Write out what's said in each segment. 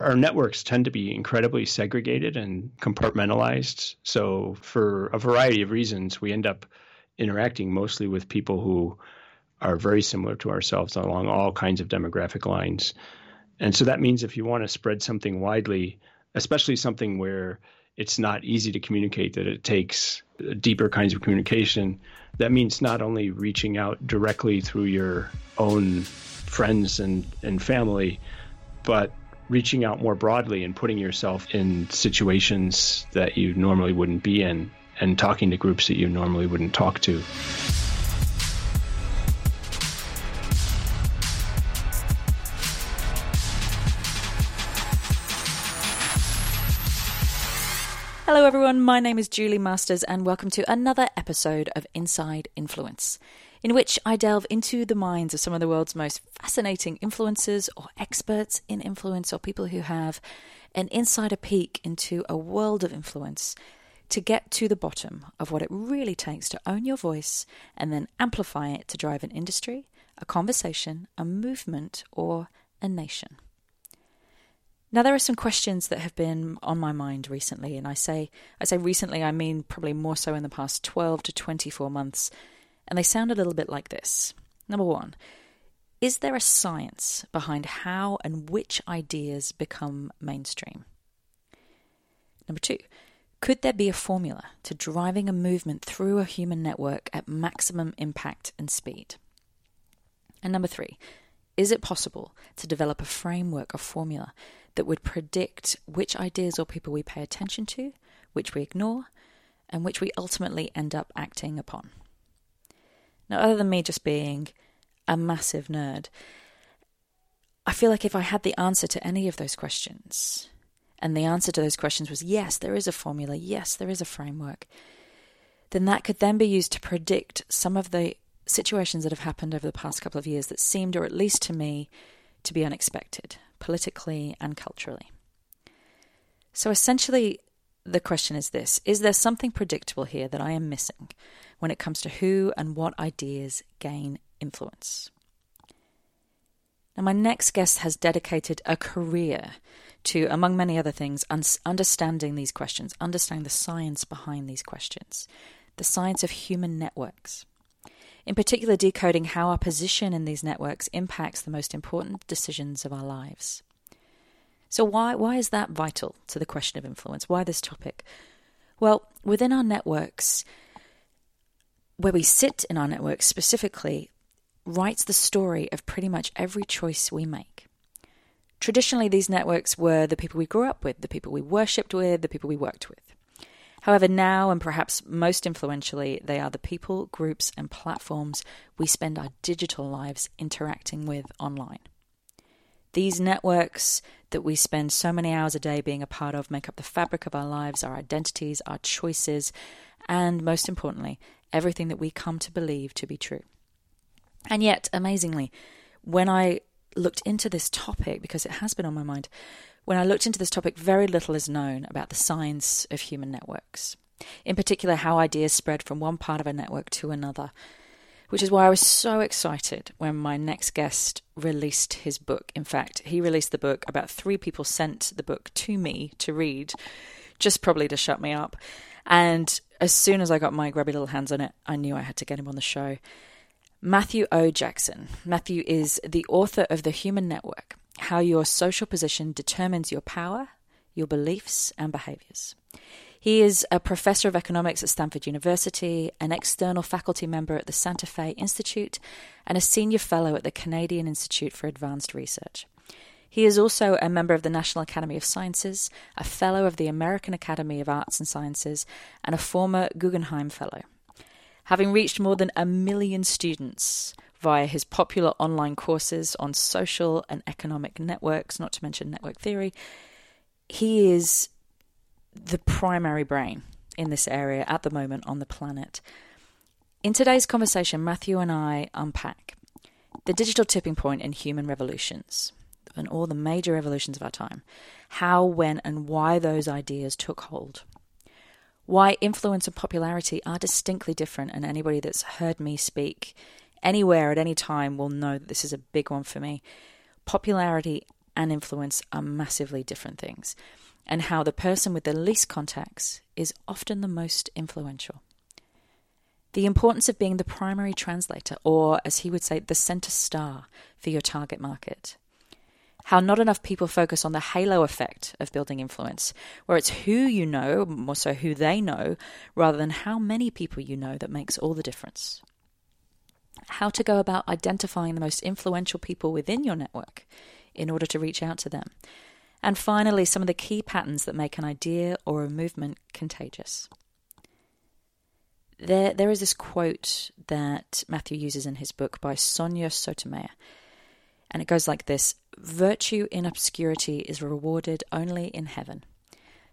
our networks tend to be incredibly segregated and compartmentalized. So, for a variety of reasons, we end up interacting mostly with people who are very similar to ourselves along all kinds of demographic lines. And so that means if you want to spread something widely, especially something where it's not easy to communicate, that it takes deeper kinds of communication, that means not only reaching out directly through your own friends and, and family, but reaching out more broadly and putting yourself in situations that you normally wouldn't be in and talking to groups that you normally wouldn't talk to. Hello, everyone. My name is Julie Masters, and welcome to another episode of Inside Influence, in which I delve into the minds of some of the world's most fascinating influencers or experts in influence or people who have an insider peek into a world of influence to get to the bottom of what it really takes to own your voice and then amplify it to drive an industry, a conversation, a movement, or a nation. Now there are some questions that have been on my mind recently, and I say I say recently I mean probably more so in the past 12 to 24 months, and they sound a little bit like this. Number 1, is there a science behind how and which ideas become mainstream? Number 2, could there be a formula to driving a movement through a human network at maximum impact and speed? And number 3, is it possible to develop a framework, a formula that would predict which ideas or people we pay attention to, which we ignore, and which we ultimately end up acting upon. Now, other than me just being a massive nerd, I feel like if I had the answer to any of those questions, and the answer to those questions was yes, there is a formula, yes, there is a framework, then that could then be used to predict some of the situations that have happened over the past couple of years that seemed, or at least to me, to be unexpected politically and culturally. So essentially, the question is this Is there something predictable here that I am missing when it comes to who and what ideas gain influence? Now, my next guest has dedicated a career to, among many other things, understanding these questions, understanding the science behind these questions, the science of human networks in particular, decoding how our position in these networks impacts the most important decisions of our lives. So, why, why is that vital to the question of influence? Why this topic? Well, within our networks, where we sit in our networks specifically, writes the story of pretty much every choice we make. Traditionally, these networks were the people we grew up with, the people we worshipped with, the people we worked with. However, now and perhaps most influentially, they are the people, groups, and platforms we spend our digital lives interacting with online. These networks that we spend so many hours a day being a part of make up the fabric of our lives, our identities, our choices, and most importantly, everything that we come to believe to be true. And yet, amazingly, when I looked into this topic, because it has been on my mind, when I looked into this topic, very little is known about the science of human networks. In particular, how ideas spread from one part of a network to another, which is why I was so excited when my next guest released his book. In fact, he released the book, about three people sent the book to me to read, just probably to shut me up. And as soon as I got my grubby little hands on it, I knew I had to get him on the show. Matthew O. Jackson. Matthew is the author of The Human Network how your social position determines your power, your beliefs, and behaviors. He is a professor of economics at Stanford University, an external faculty member at the Santa Fe Institute, and a senior fellow at the Canadian Institute for Advanced Research. He is also a member of the National Academy of Sciences, a fellow of the American Academy of Arts and Sciences, and a former Guggenheim Fellow. Having reached more than a million students via his popular online courses on social and economic networks, not to mention network theory. He is the primary brain in this area at the moment on the planet. In today's conversation, Matthew and I unpack the digital tipping point in human revolutions and all the major revolutions of our time, how, when, and why those ideas took hold. Why influence and popularity are distinctly different, and anybody that's heard me speak anywhere at any time will know that this is a big one for me. Popularity and influence are massively different things, and how the person with the least contacts is often the most influential. The importance of being the primary translator, or as he would say, the center star for your target market. How not enough people focus on the halo effect of building influence, where it's who you know, more so who they know, rather than how many people you know that makes all the difference how to go about identifying the most influential people within your network in order to reach out to them. And finally, some of the key patterns that make an idea or a movement contagious. There, there is this quote that Matthew uses in his book by Sonia Sotomayor, and it goes like this Virtue in obscurity is rewarded only in heaven.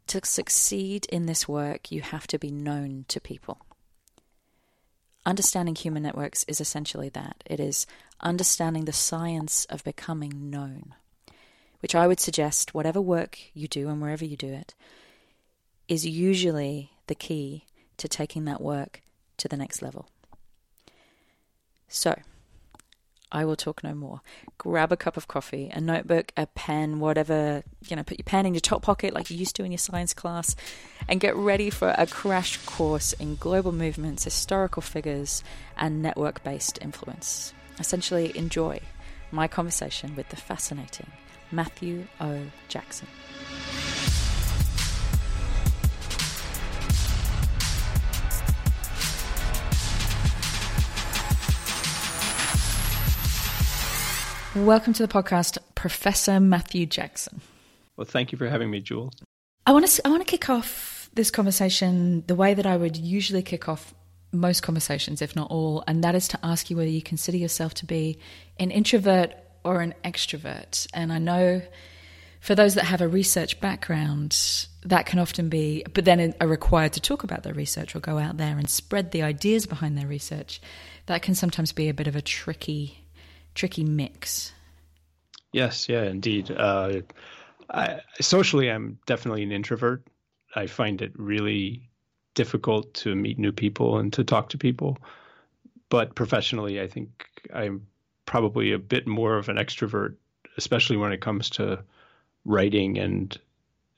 To succeed in this work, you have to be known to people. Understanding human networks is essentially that it is understanding the science of becoming known, which I would suggest, whatever work you do and wherever you do it, is usually the key to taking that work to the next level. So, I will talk no more. Grab a cup of coffee, a notebook, a pen, whatever, you know, put your pen in your top pocket like you used to in your science class, and get ready for a crash course in global movements, historical figures, and network based influence. Essentially, enjoy my conversation with the fascinating Matthew O. Jackson. Welcome to the podcast, Professor Matthew Jackson. Well, thank you for having me, Jewel. I want to I want to kick off this conversation the way that I would usually kick off most conversations, if not all, and that is to ask you whether you consider yourself to be an introvert or an extrovert. And I know for those that have a research background, that can often be, but then are required to talk about their research or go out there and spread the ideas behind their research. That can sometimes be a bit of a tricky tricky mix. Yes, yeah, indeed. Uh, I, socially, I'm definitely an introvert. I find it really difficult to meet new people and to talk to people. But professionally, I think I'm probably a bit more of an extrovert, especially when it comes to writing and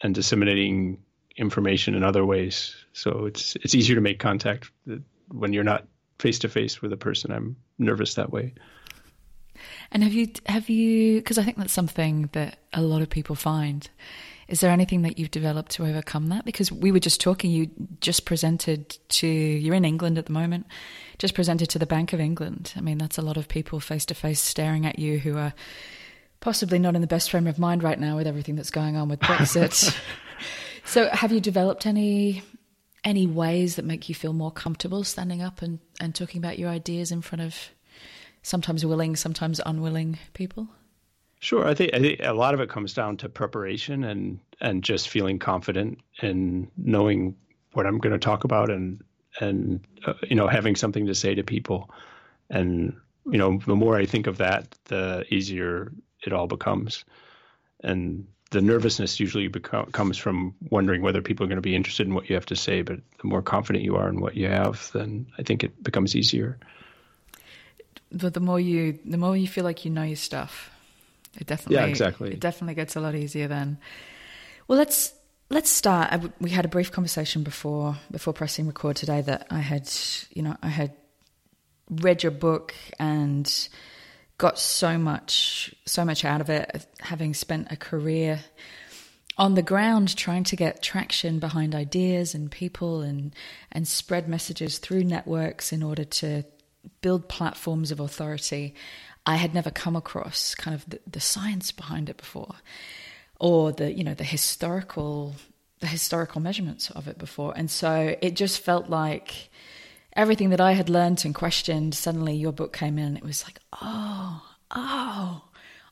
and disseminating information in other ways. So it's it's easier to make contact when you're not face to face with a person. I'm nervous that way. And have you have you because I think that's something that a lot of people find. Is there anything that you've developed to overcome that? Because we were just talking, you just presented to you're in England at the moment, just presented to the Bank of England. I mean, that's a lot of people face to face staring at you who are possibly not in the best frame of mind right now with everything that's going on with Brexit. so, have you developed any any ways that make you feel more comfortable standing up and, and talking about your ideas in front of sometimes willing, sometimes unwilling people? Sure, I think, I think a lot of it comes down to preparation and and just feeling confident and knowing what I'm going to talk about and and uh, you know having something to say to people. And you know the more I think of that the easier it all becomes. And the nervousness usually become, comes from wondering whether people are going to be interested in what you have to say but the more confident you are in what you have then I think it becomes easier. The, the more you the more you feel like you know your stuff. It definitely yeah exactly. It definitely gets a lot easier then. Well, let's let's start. Uh, we had a brief conversation before before pressing record today that I had you know I had read your book and got so much so much out of it having spent a career on the ground trying to get traction behind ideas and people and and spread messages through networks in order to build platforms of authority, I had never come across kind of the, the science behind it before, or the you know the historical the historical measurements of it before, and so it just felt like everything that I had learned and questioned. Suddenly, your book came in, and it was like, oh, oh.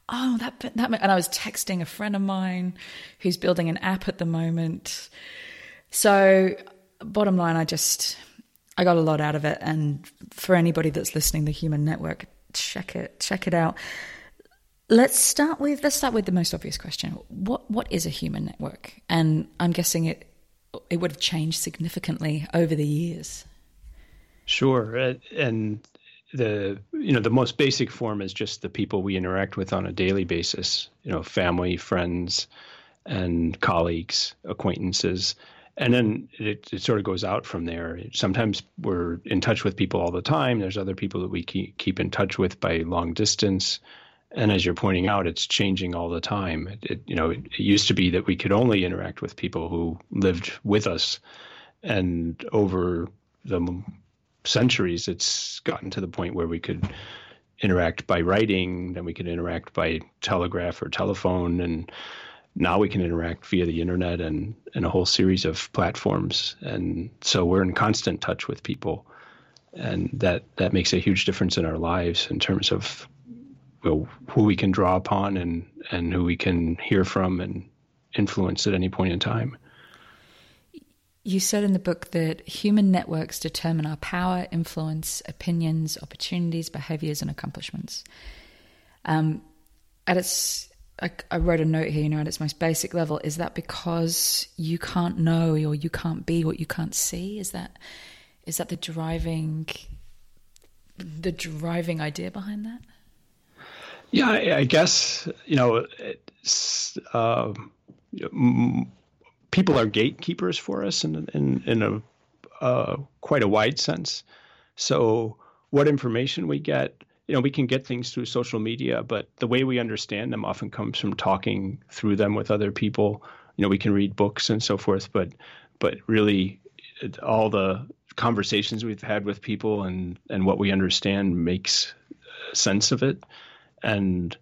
Oh, that that and I was texting a friend of mine who's building an app at the moment. So, bottom line, I just I got a lot out of it. And for anybody that's listening, the Human Network, check it, check it out. Let's start with let's start with the most obvious question. What what is a human network? And I'm guessing it it would have changed significantly over the years. Sure, uh, and the you know the most basic form is just the people we interact with on a daily basis. You know, family, friends, and colleagues, acquaintances, and then it, it sort of goes out from there. Sometimes we're in touch with people all the time. There's other people that we keep keep in touch with by long distance. And as you're pointing out, it's changing all the time. It, it you know, it, it used to be that we could only interact with people who lived with us, and over the centuries, it's gotten to the point where we could interact by writing, then we could interact by telegraph or telephone, and now we can interact via the internet and, and a whole series of platforms. And so we're in constant touch with people. And that, that makes a huge difference in our lives in terms of well, who we can draw upon and, and who we can hear from and influence at any point in time. You said in the book that human networks determine our power, influence, opinions, opportunities, behaviors, and accomplishments. Um, at its, I, I, wrote a note here. You know, at its most basic level, is that because you can't know or you can't be what you can't see? Is that is that the driving the driving idea behind that? Yeah, I, I guess you know. Uh, people are gatekeepers for us in in, in a uh, quite a wide sense. So what information we get, you know, we can get things through social media, but the way we understand them often comes from talking through them with other people. You know, we can read books and so forth, but but really, all the conversations we've had with people and and what we understand makes sense of it, and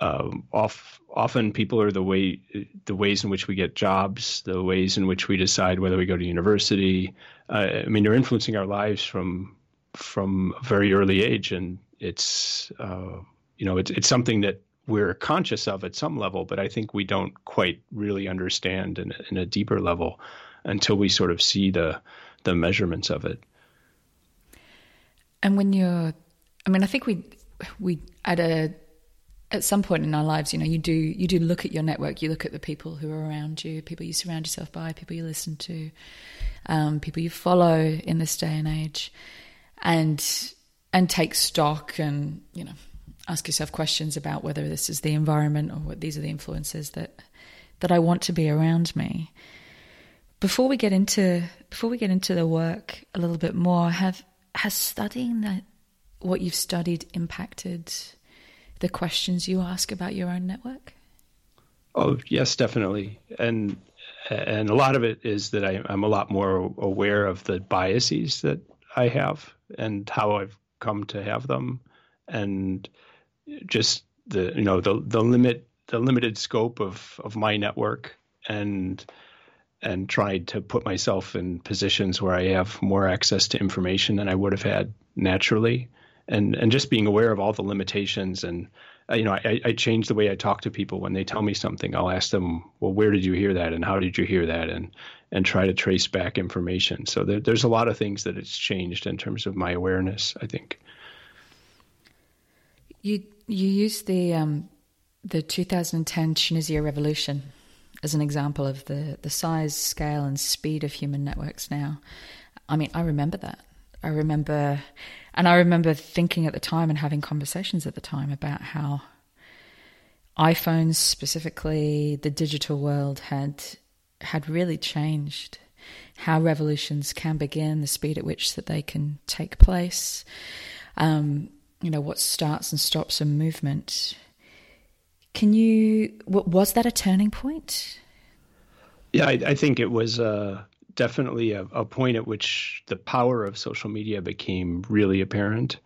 um, off, often people are the way the ways in which we get jobs, the ways in which we decide whether we go to university. Uh, I mean, they're influencing our lives from from a very early age, and it's uh, you know it's it's something that we're conscious of at some level, but I think we don't quite really understand in, in a deeper level until we sort of see the the measurements of it. And when you're, I mean, I think we we at a at some point in our lives, you know, you do you do look at your network. You look at the people who are around you, people you surround yourself by, people you listen to, um, people you follow in this day and age, and and take stock and you know ask yourself questions about whether this is the environment or what these are the influences that that I want to be around me. Before we get into before we get into the work a little bit more, have has studying that what you've studied impacted the questions you ask about your own network? Oh yes, definitely, and and a lot of it is that I, I'm a lot more aware of the biases that I have and how I've come to have them, and just the you know the the limit the limited scope of of my network and and tried to put myself in positions where I have more access to information than I would have had naturally. And and just being aware of all the limitations and you know I, I change the way I talk to people. When they tell me something I'll ask them well where did you hear that? And how did you hear that? And and try to trace back information. So there, there's a lot of things that it's changed in terms of my awareness I think. You you use the um, the 2010 Tunisia revolution as an example of the the size scale and speed of human networks now. I mean I remember that. I remember and I remember thinking at the time and having conversations at the time about how iPhones specifically, the digital world had had really changed how revolutions can begin, the speed at which that they can take place, um, you know, what starts and stops a movement. Can you, was that a turning point? Yeah, I, I think it was. Uh, definitely a, a point at which the power of social media became really apparent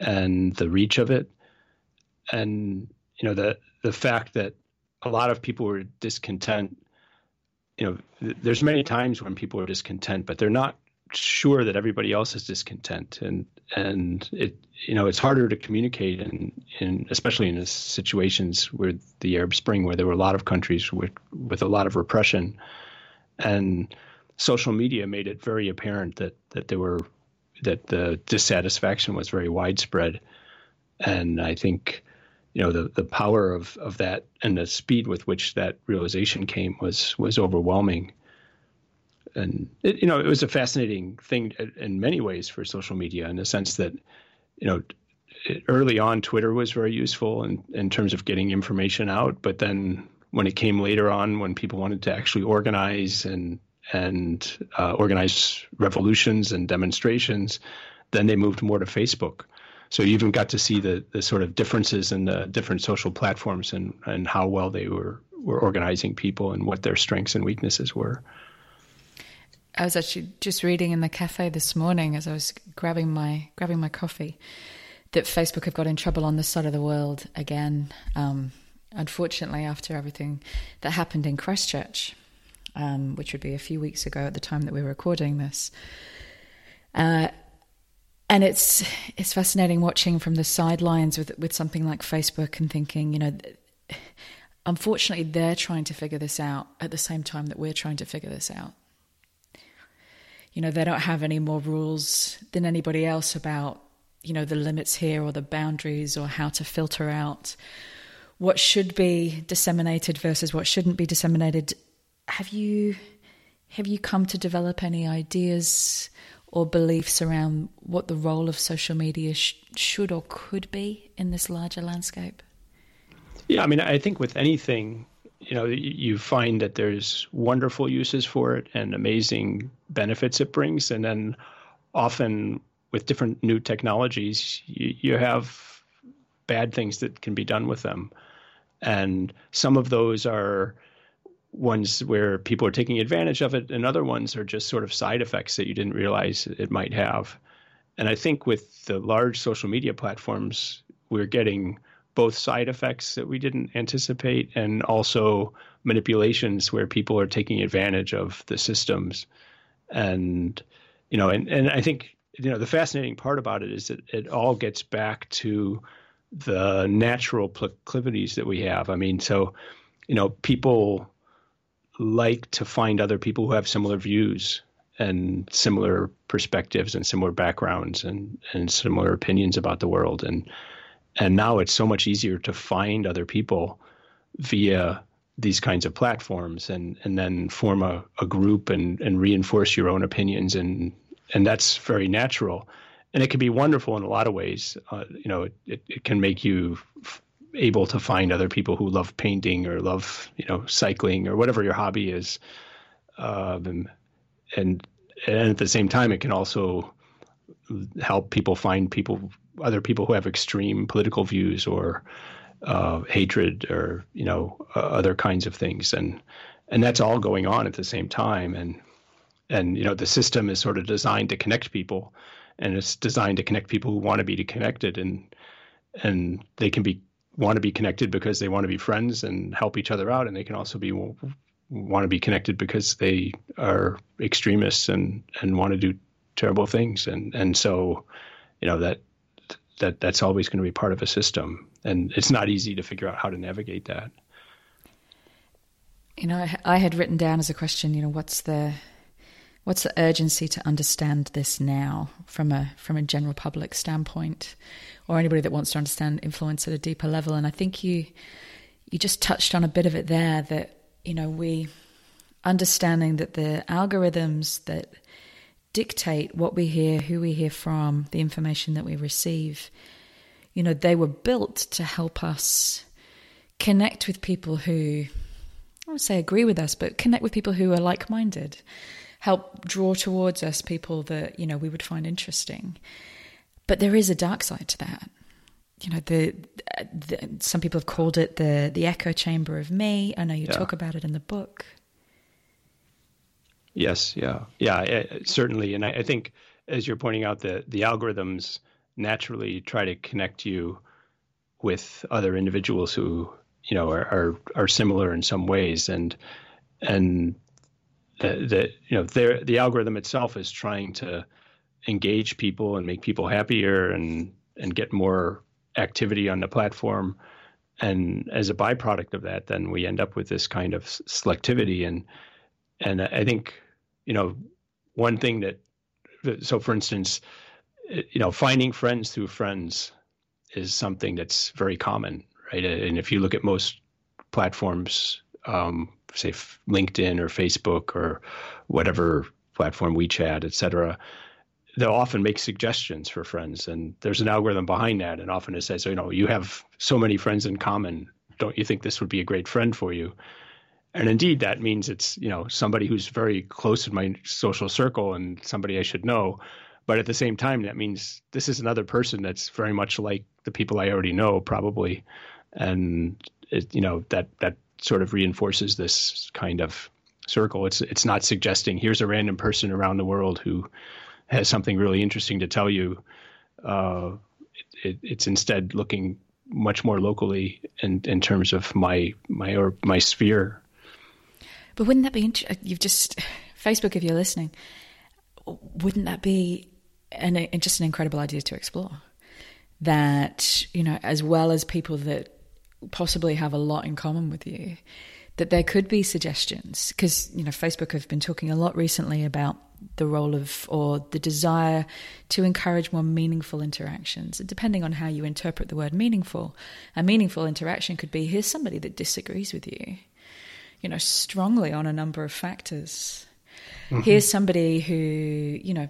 and the reach of it. And you know the the fact that a lot of people were discontent you know th- there's many times when people are discontent but they're not sure that everybody else is discontent. And and it you know it's harder to communicate in in especially in situations where the Arab Spring where there were a lot of countries with with a lot of repression. And social media made it very apparent that that there were that the dissatisfaction was very widespread, and I think you know the the power of of that and the speed with which that realization came was was overwhelming. And it, you know it was a fascinating thing in many ways for social media in the sense that you know, early on, Twitter was very useful in, in terms of getting information out. But then when it came later on, when people wanted to actually organize and and uh, revolutions and demonstrations, then they moved more to Facebook. So you even got to see the the sort of differences in the different social platforms and and how well they were were organizing people and what their strengths and weaknesses were. I was actually just reading in the cafe this morning as I was grabbing my grabbing my coffee that Facebook have got in trouble on this side of the world again. Um, unfortunately, after everything that happened in Christchurch, um, which would be a few weeks ago at the time that we were recording this. Uh, and it's it's fascinating watching from the sidelines with with something like Facebook and thinking, you know, unfortunately they're trying to figure this out at the same time that we're trying to figure this out. You know, they don't have any more rules than anybody else about you know the limits here or the boundaries or how to filter out what should be disseminated versus what shouldn't be disseminated have you have you come to develop any ideas or beliefs around what the role of social media sh- should or could be in this larger landscape yeah i mean i think with anything you know you find that there's wonderful uses for it and amazing benefits it brings and then often with different new technologies, you, you have bad things that can be done with them. And some of those are ones where people are taking advantage of it, and other ones are just sort of side effects that you didn't realize it might have. And I think with the large social media platforms, we're getting both side effects that we didn't anticipate and also manipulations where people are taking advantage of the systems. And, you know, and, and I think you know the fascinating part about it is that it all gets back to the natural proclivities that we have. I mean, so you know, people like to find other people who have similar views and similar perspectives and similar backgrounds and and similar opinions about the world and and now it's so much easier to find other people via these kinds of platforms and and then form a, a group and and reinforce your own opinions and and that's very natural. And it can be wonderful in a lot of ways. Uh, you know, it, it can make you f- able to find other people who love painting or love, you know, cycling or whatever your hobby is. Um, and and at the same time, it can also help people find people, other people who have extreme political views or uh, hatred or you know uh, other kinds of things, and and that's all going on at the same time. And and you know the system is sort of designed to connect people and it's designed to connect people who want to be connected and and they can be want to be connected because they want to be friends and help each other out and they can also be want to be connected because they are extremists and and want to do terrible things. And and so you know that that that's always going to be part of a system. And it's not easy to figure out how to navigate that. You know I, I had written down as a question you know what's the What's the urgency to understand this now from a from a general public standpoint, or anybody that wants to understand influence at a deeper level? And I think you you just touched on a bit of it there. That you know we understanding that the algorithms that dictate what we hear, who we hear from, the information that we receive, you know, they were built to help us connect with people who I would say agree with us, but connect with people who are like minded help draw towards us people that you know we would find interesting. But there is a dark side to that. You know, the, the some people have called it the the echo chamber of me. I know you yeah. talk about it in the book. Yes, yeah, yeah, it, certainly, and I, I think as you're pointing out, the the algorithms naturally try to connect you with other individuals who you know are, are are, similar in some ways and and that you know the algorithm itself is trying to engage people and make people happier and and get more activity on the platform. And as a byproduct of that then we end up with this kind of selectivity. And and i think you know one thing that so for instance you know finding friends through friends is something that's very common right? And if you look at most platforms um, say LinkedIn or Facebook or whatever platform, WeChat, et cetera, they'll often make suggestions for friends, and there's an algorithm behind that, and often it says, you know, you have so many friends in common. Don't you think this would be a great friend for you? And indeed, that means it's you know somebody who's very close in my social circle and somebody I should know. But at the same time, that means this is another person that's very much like the people I already know, probably, and it, you know that that sort of reinforces this kind of circle. It's it's not suggesting here's a random person around the world who has something really interesting to tell you. Uh, it, it's instead looking much more locally in in terms of my my or my sphere. But wouldn't that be interesting? You've just Facebook, if you're listening, wouldn't that be an, just an incredible idea to explore? That you know, as well as people that possibly have a lot in common with you, that there could be suggestions because you know Facebook have been talking a lot recently about the role of or the desire to encourage more meaningful interactions depending on how you interpret the word meaningful a meaningful interaction could be here's somebody that disagrees with you you know strongly on a number of factors mm-hmm. here's somebody who you know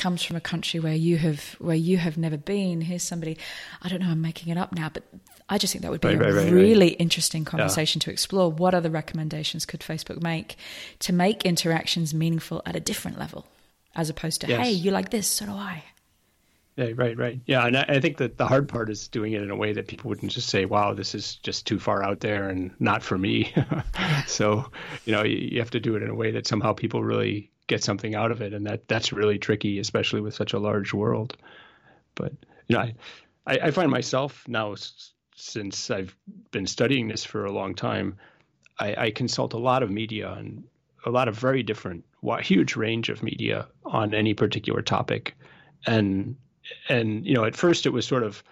comes from a country where you have where you have never been. Here's somebody, I don't know, I'm making it up now, but I just think that would be right, a right, really right. interesting conversation yeah. to explore. What other recommendations could Facebook make to make interactions meaningful at a different level, as opposed to yes. hey, you like this, so do I. Yeah, right, right. Yeah, and I, I think that the hard part is doing it in a way that people wouldn't just say, "Wow, this is just too far out there and not for me." so, you know, you, you have to do it in a way that somehow people really get something out of it, and that that's really tricky, especially with such a large world. But you know, I I, I find myself now since I've been studying this for a long time, I, I consult a lot of media and a lot of very different, huge range of media on any particular topic, and and you know, at first it was sort of.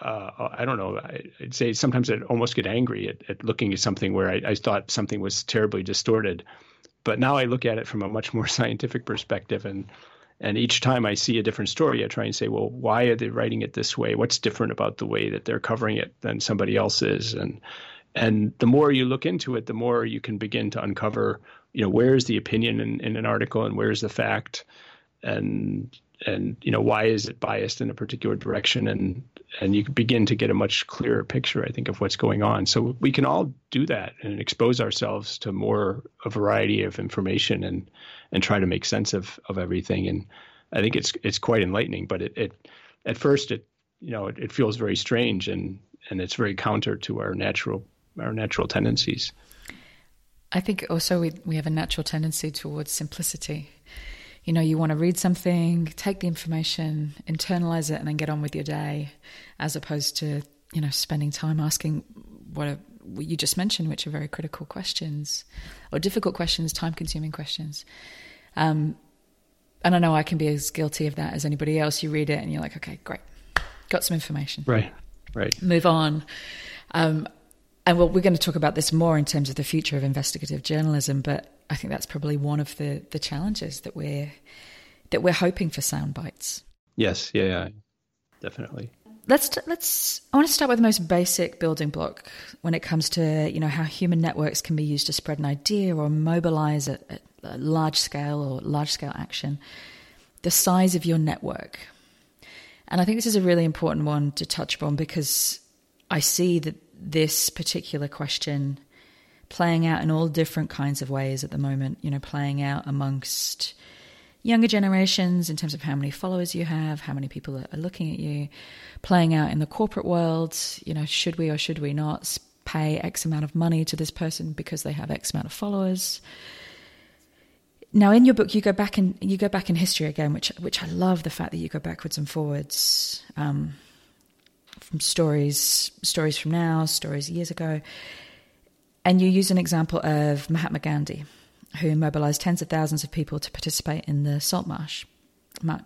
Uh, I don't know. I'd say sometimes I'd almost get angry at, at looking at something where I, I, thought something was terribly distorted, but now I look at it from a much more scientific perspective, and and each time I see a different story, I try and say, well, why are they writing it this way? What's different about the way that they're covering it than somebody else's? And and the more you look into it, the more you can begin to uncover, you know, where is the opinion in, in an article and where is the fact, and and you know why is it biased in a particular direction? And and you begin to get a much clearer picture i think of what's going on. So we can all do that and expose ourselves to more a variety of information and and try to make sense of of everything. And i think it's it's quite enlightening but it, it at first it you know it, it feels very strange and and it's very counter to our natural our natural tendencies. I think also we we have a natural tendency towards simplicity you know, you want to read something, take the information, internalize it, and then get on with your day, as opposed to, you know, spending time asking what, are, what you just mentioned, which are very critical questions or difficult questions, time consuming questions. Um, and I know I can be as guilty of that as anybody else. You read it and you're like, okay, great, got some information. Right, right. Move on. Um, and well, we're going to talk about this more in terms of the future of investigative journalism, but I think that's probably one of the the challenges that we're that we're hoping for sound bites. Yes, yeah, yeah, definitely. Let's let's. I want to start with the most basic building block when it comes to you know how human networks can be used to spread an idea or mobilize a, a large scale or large scale action. The size of your network, and I think this is a really important one to touch upon because I see that this particular question playing out in all different kinds of ways at the moment, you know, playing out amongst younger generations in terms of how many followers you have, how many people are, looking at you, playing out in the corporate world, you know, should we or should we not pay X amount of money to this person because they have X amount of followers. Now, in your book, you go back and you go back in history again, which which I love the fact that you go backwards and forwards um, from stories stories from now, stories years ago, and you use an example of Mahatma Gandhi, who mobilized tens of thousands of people to participate in the Salt March,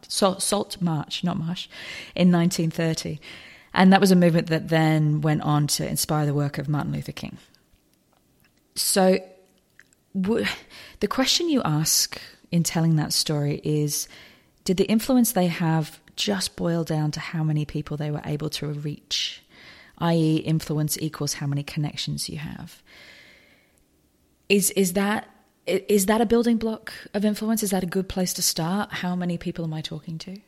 Salt, Salt March, not March, in 1930. And that was a movement that then went on to inspire the work of Martin Luther King. So, w- the question you ask in telling that story is Did the influence they have just boil down to how many people they were able to reach? i.e., influence equals how many connections you have. Is is that is that a building block of influence? Is that a good place to start? How many people am I talking to?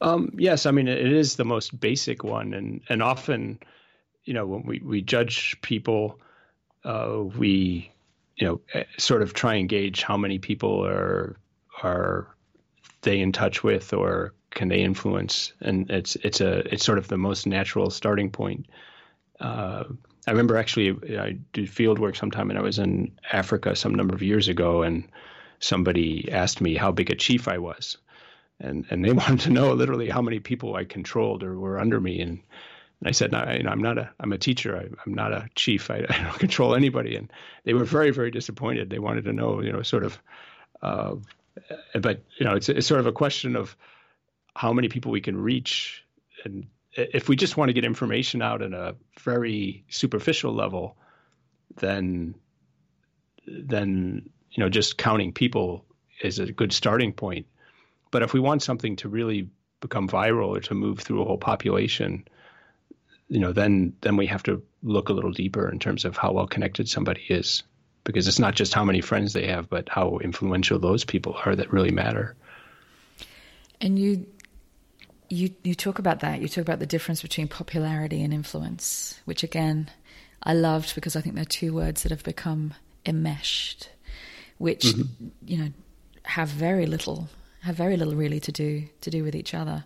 Um, yes, I mean it is the most basic one, and and often, you know, when we we judge people, uh, we, you know, eh, sort of try and gauge how many people are are they in touch with or can they influence, and it's it's a it's sort of the most natural starting point. Uh, I remember actually I did field work sometime, and I was in Africa some number of years ago, and somebody asked me how big a chief I was, and and they wanted to know literally how many people I controlled or were under me, and and I said, no, I, am not a, I'm a teacher. I, am not a chief. I, I, don't control anybody. And they were very, very disappointed. They wanted to know, you know, sort of, uh, but you know, it's, it's sort of a question of how many people we can reach. And if we just want to get information out in a very superficial level, then, then, you know, just counting people is a good starting point. But if we want something to really become viral or to move through a whole population, you know, then then we have to look a little deeper in terms of how well connected somebody is, because it's not just how many friends they have, but how influential those people are that really matter. And you you you talk about that. You talk about the difference between popularity and influence, which again I loved because I think they're two words that have become enmeshed, which mm-hmm. you know have very little have very little really to do to do with each other.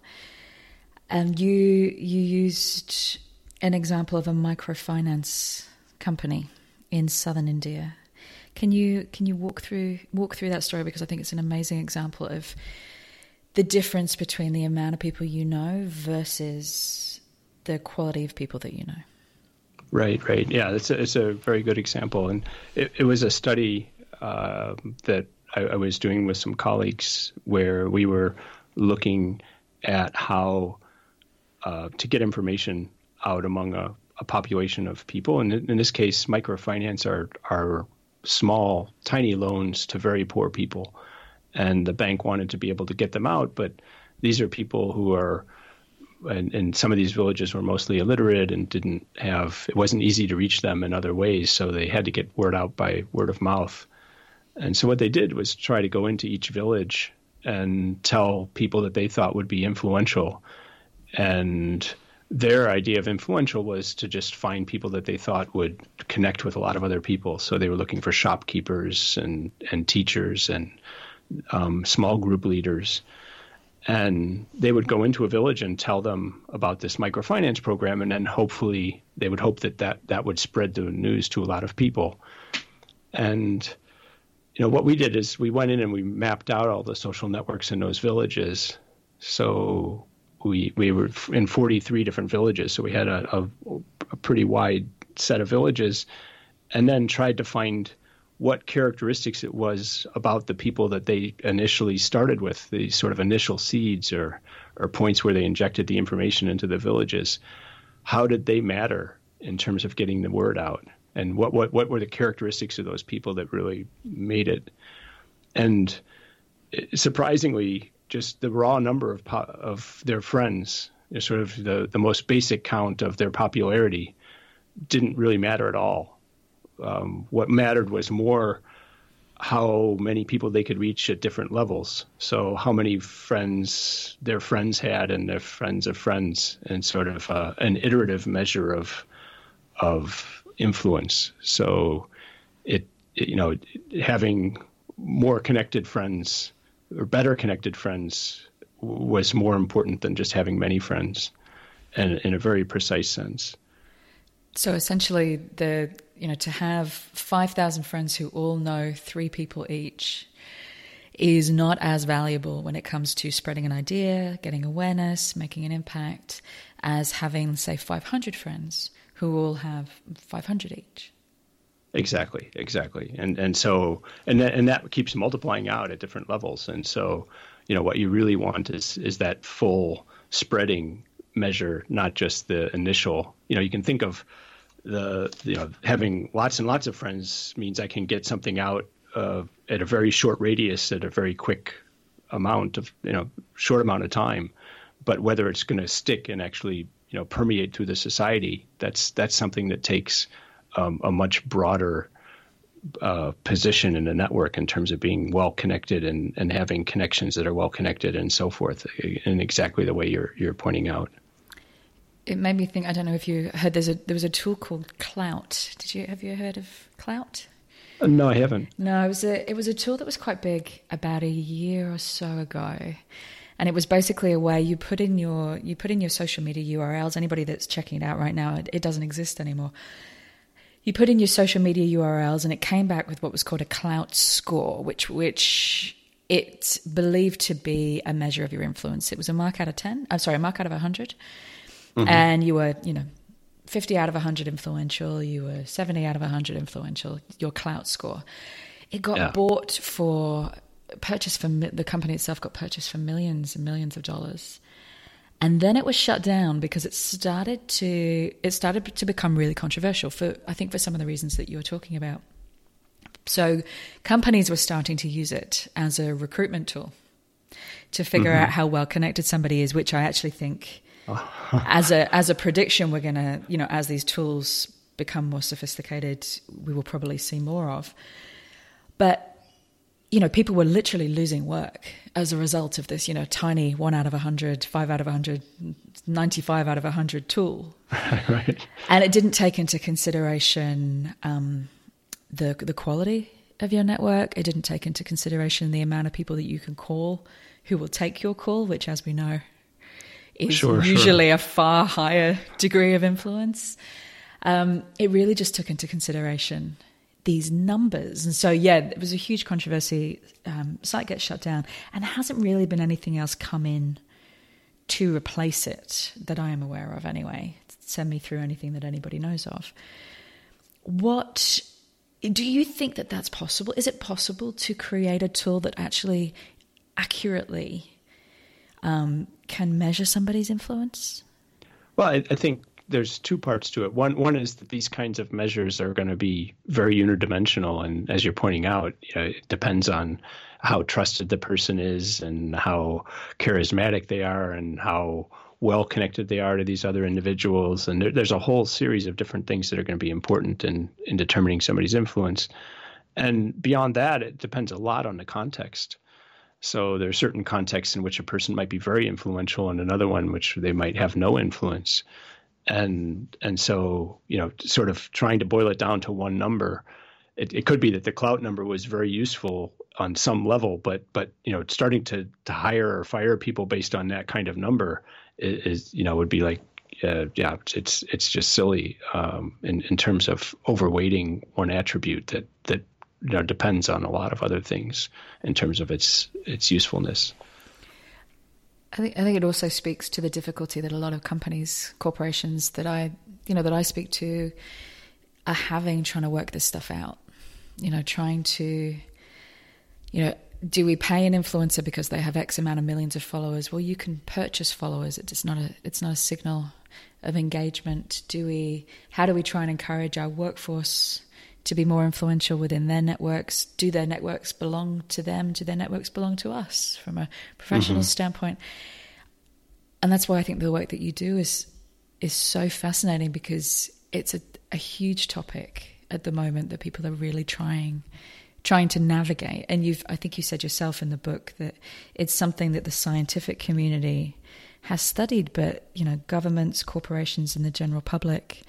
And you you used an example of a microfinance company in southern India. Can you can you walk through walk through that story because I think it's an amazing example of the difference between the amount of people you know versus the quality of people that you know. Right, right. Yeah, it's a, it's a very good example, and it, it was a study uh, that I, I was doing with some colleagues where we were looking at how uh, to get information out among a, a population of people. And in, in this case, microfinance are are small, tiny loans to very poor people, and the bank wanted to be able to get them out. But these are people who are, and, and some of these villages were mostly illiterate and didn't have. It wasn't easy to reach them in other ways, so they had to get word out by word of mouth. And so what they did was try to go into each village and tell people that they thought would be influential and their idea of influential was to just find people that they thought would connect with a lot of other people. So they were looking for shopkeepers and and teachers and um, small group leaders, and they would go into a village and tell them about this microfinance program, and then hopefully they would hope that that that would spread the news to a lot of people. And you know what we did is we went in and we mapped out all the social networks in those villages. So we we were in 43 different villages, so we had a, a, a pretty wide set of villages, and then tried to find what characteristics it was about the people that they initially started with, the sort of initial seeds or or points where they injected the information into the villages. How did they matter in terms of getting the word out? And what what what were the characteristics of those people that really made it? And eh, surprisingly, just the raw number of po- of their friends, sort of the the most basic count of their popularity, didn't really matter at all. Um, what mattered was more how many people they could reach at different levels. So how many friends their friends had and their friends of friends, and sort of uh, an iterative measure of of influence. So it, it you know having more connected friends or better connected friends was more important than just having many friends and in a very precise sense so essentially the you know to have 5000 friends who all know three people each is not as valuable when it comes to spreading an idea getting awareness making an impact as having say 500 friends who all have 500 each. Exactly, exactly, and and so and that, and that keeps multiplying out at different levels, and so you know what you really want is is that full spreading measure, not just the initial. You know, you can think of the you know having lots and lots of friends means I can get something out uh, at a very short radius at a very quick amount of you know short amount of time, but whether it's going to stick and actually you know permeate through the society, that's that's something that takes um, a much broader uh, position in the network in terms of being well connected and, and having connections that are well connected and so forth in exactly the way you're you're pointing out. It made me think. I don't know if you heard. There's a there was a tool called Klout. Did you have you heard of Klout? Uh, no, I haven't. No, it was a it was a tool that was quite big about a year or so ago, and it was basically a way you put in your you put in your social media URLs. Anybody that's checking it out right now, it, it doesn't exist anymore. You put in your social media URLs, and it came back with what was called a Klout score, which which it's believed to be a measure of your influence. It was a mark out of ten. I'm sorry, a mark out of 100 mm-hmm. and you were you know 50 out of 100 influential, you were 70 out of 100 influential, your Klout score. It got yeah. bought for purchased for the company itself got purchased for millions and millions of dollars. And then it was shut down because it started to it started to become really controversial for I think for some of the reasons that you were talking about. So companies were starting to use it as a recruitment tool to figure mm-hmm. out how well connected somebody is, which I actually think as a as a prediction we're going to, you know, as these tools become more sophisticated, we will probably see more of. But you know, people were literally losing work as a result of this, you know, tiny one out of 100, five out of 100, 95 out of 100 tool. right. And it didn't take into consideration um, the, the quality of your network. It didn't take into consideration the amount of people that you can call who will take your call, which, as we know, is sure, usually sure. a far higher degree of influence. Um, it really just took into consideration these numbers. And so, yeah, it was a huge controversy. Um, site gets shut down, and there hasn't really been anything else come in to replace it that I am aware of, anyway. Send me through anything that anybody knows of. What do you think that that's possible? Is it possible to create a tool that actually accurately um, can measure somebody's influence? Well, I, I think there's two parts to it. One one is that these kinds of measures are going to be very unidimensional, and as you're pointing out, you know, it depends on how trusted the person is and how charismatic they are and how well connected they are to these other individuals. And there, there's a whole series of different things that are going to be important in in determining somebody's influence. And beyond that, it depends a lot on the context. So there are certain contexts in which a person might be very influential, and another one which they might have no influence. And and so you know sort of trying to boil it down to one number it, it could be that the Klout number was very useful on some level but but you know starting to to hire or fire people based on that kind of number is, is you know would be like uh, yeah it's it's just silly um, in in terms of overweighting one attribute that that you know depends on a lot of other things in terms of its its usefulness I think I think it also speaks to the difficulty that a lot of companies, corporations that I you know that I speak to are having trying to work this stuff out. You know, trying to you know, do we pay an influencer because they have X amount of millions of followers? Well, you can purchase followers. It's not a it's not a signal of engagement. Do we how do we try and encourage our workforce to be more influential within their networks? Do their networks belong to them? Do their networks belong to us from a professional mm-hmm. standpoint? And that's why I think the work that you do is is so fascinating because it's a, a huge topic at the moment that people are really trying trying to navigate. And you've I think you said yourself in the book that it's something that the scientific community has studied, but you know, governments, corporations, and the general public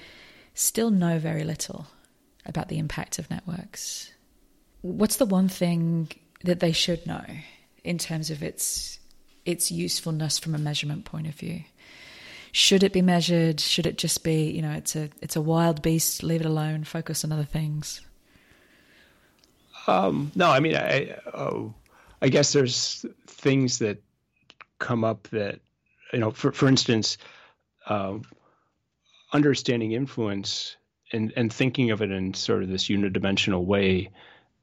still know very little about the impact of networks. What's the one thing that they should know in terms of its its usefulness from a measurement point of view? Should it be measured? Should it just be, you know, it's a it's a wild beast, leave it alone, focus on other things? Um, no, I mean, I oh, I guess there's things that come up that you know, for for instance, uh, understanding influence and and thinking of it in sort of this unidimensional way,